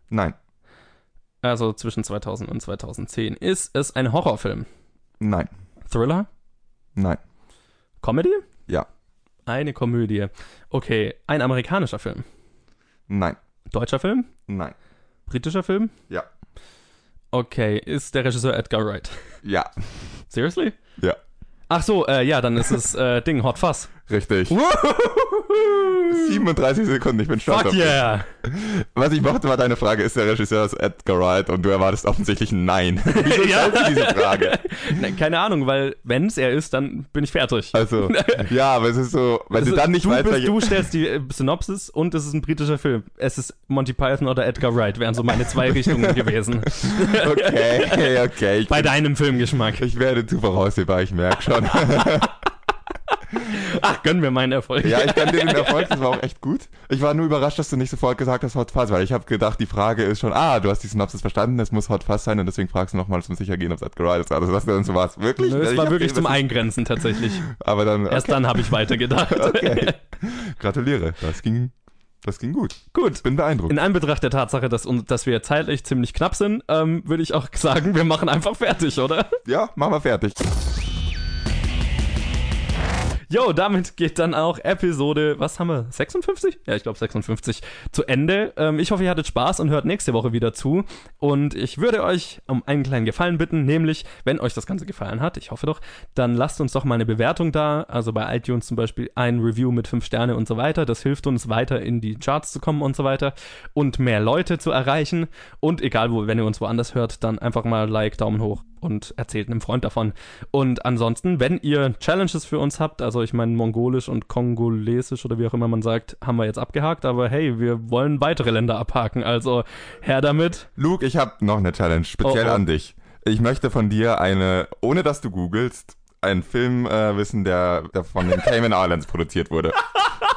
Nein. Also zwischen 2000 und 2010, ist es ein Horrorfilm? Nein. Thriller? Nein. Comedy? Ja. Eine Komödie. Okay, ein amerikanischer Film. Nein. Deutscher Film? Nein. Britischer Film? Ja. Okay, ist der Regisseur Edgar Wright? Ja. Seriously? Ja. Ach so, äh, ja, dann ist es äh, Ding, Hot Fuzz. Richtig. 37 Sekunden, ich bin stolz Fuck auf dich. yeah! Was ich mochte, war deine Frage, ist der Regisseur Edgar Wright? Und du erwartest offensichtlich ein Nein. Wieso Ja. stellst du diese Frage? Ne, keine Ahnung, weil wenn es er ist, dann bin ich fertig. Also, ja, aber es ist so, wenn Also, du dann nicht du, weißt, bist, welche- du stellst die äh, Synopsis und es ist ein britischer Film. Es ist Monty Python oder Edgar Wright, wären so meine zwei Richtungen gewesen. Okay, okay. Bei deinem Filmgeschmack. ich werde zu voraussehbar, ich merke schon. Ach, gönn mir meinen Erfolg. Ja, ich kann dir den Erfolg, das war auch echt gut. Ich war nur überrascht, dass du nicht sofort gesagt hast Hot Fuzz, weil ich habe gedacht, die Frage ist schon, ah, du hast die Synopsis verstanden, es muss Hot Fuzz sein und deswegen fragst du nochmal zum sichergehen, ob es Edgar Wright ist. Also das dann so war's. Wirklich? Nö, es war wirklich zum Eingrenzen tatsächlich. Aber dann, Erst okay, dann habe ich weitergedacht. okay. Gratuliere, das ging, das ging gut. Gut. Bin beeindruckt. In Anbetracht der Tatsache, dass, dass wir zeitlich ziemlich knapp sind, ähm, würde ich auch sagen, wir machen einfach fertig, oder? Ja, machen wir fertig. Jo, damit geht dann auch Episode, was haben wir, 56? Ja, ich glaube 56 zu Ende. Ähm, ich hoffe, ihr hattet Spaß und hört nächste Woche wieder zu. Und ich würde euch um einen kleinen Gefallen bitten, nämlich, wenn euch das Ganze gefallen hat, ich hoffe doch, dann lasst uns doch mal eine Bewertung da. Also bei iTunes zum Beispiel ein Review mit 5 Sterne und so weiter. Das hilft uns weiter in die Charts zu kommen und so weiter und mehr Leute zu erreichen. Und egal wo, wenn ihr uns woanders hört, dann einfach mal Like, Daumen hoch und erzählt einem Freund davon. Und ansonsten, wenn ihr Challenges für uns habt, also ich meine mongolisch und kongolesisch oder wie auch immer man sagt, haben wir jetzt abgehakt, aber hey, wir wollen weitere Länder abhaken, also her damit. Luke, ich habe noch eine Challenge, speziell Oh, oh. an dich. Ich möchte von dir eine, ohne dass du googelst, einen Film äh, wissen, der, der von den Cayman Islands produziert wurde.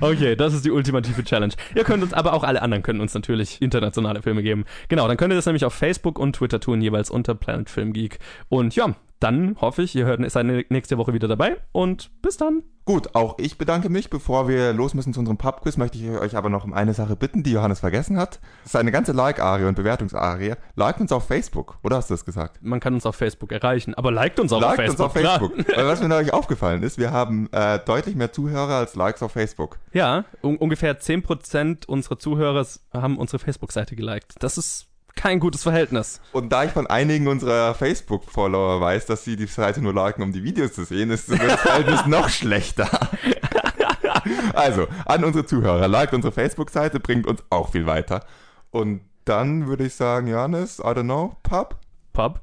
Okay, das ist die ultimative Challenge. Ihr könnt uns, aber auch alle anderen können uns natürlich internationale Filme geben. Genau, dann könnt ihr das nämlich auf Facebook und Twitter tun, jeweils unter Planet Film Geek. Und ja, dann hoffe ich, ihr hört, seid nächste Woche wieder dabei und bis dann. Gut, auch ich bedanke mich. Bevor wir los müssen zu unserem Pubquiz, möchte ich euch aber noch um eine Sache bitten, die Johannes vergessen hat. Das ist eine ganze Like-Arie und Bewertungsarie. Liked uns auf Facebook, oder hast du das gesagt? Man kann uns auf Facebook erreichen, aber liked uns auch auf Liked Facebook. uns auf klar. Facebook. Weil was mir neulich aufgefallen ist, wir haben äh, deutlich mehr Zuhörer als Likes auf Facebook. Ja, un ungefähr 10% unserer Zuhörer haben unsere Facebook-Seite geliked. Das ist kein gutes Verhältnis. Und da ich von einigen unserer Facebook-Follower weiß, dass sie die Seite nur liken, um die Videos zu sehen, ist das Verhältnis noch schlechter. Also, an unsere Zuhörer, liked unsere Facebook-Seite, bringt uns auch viel weiter. Und dann würde ich sagen, Johannes, I don't know, Pub? Pub.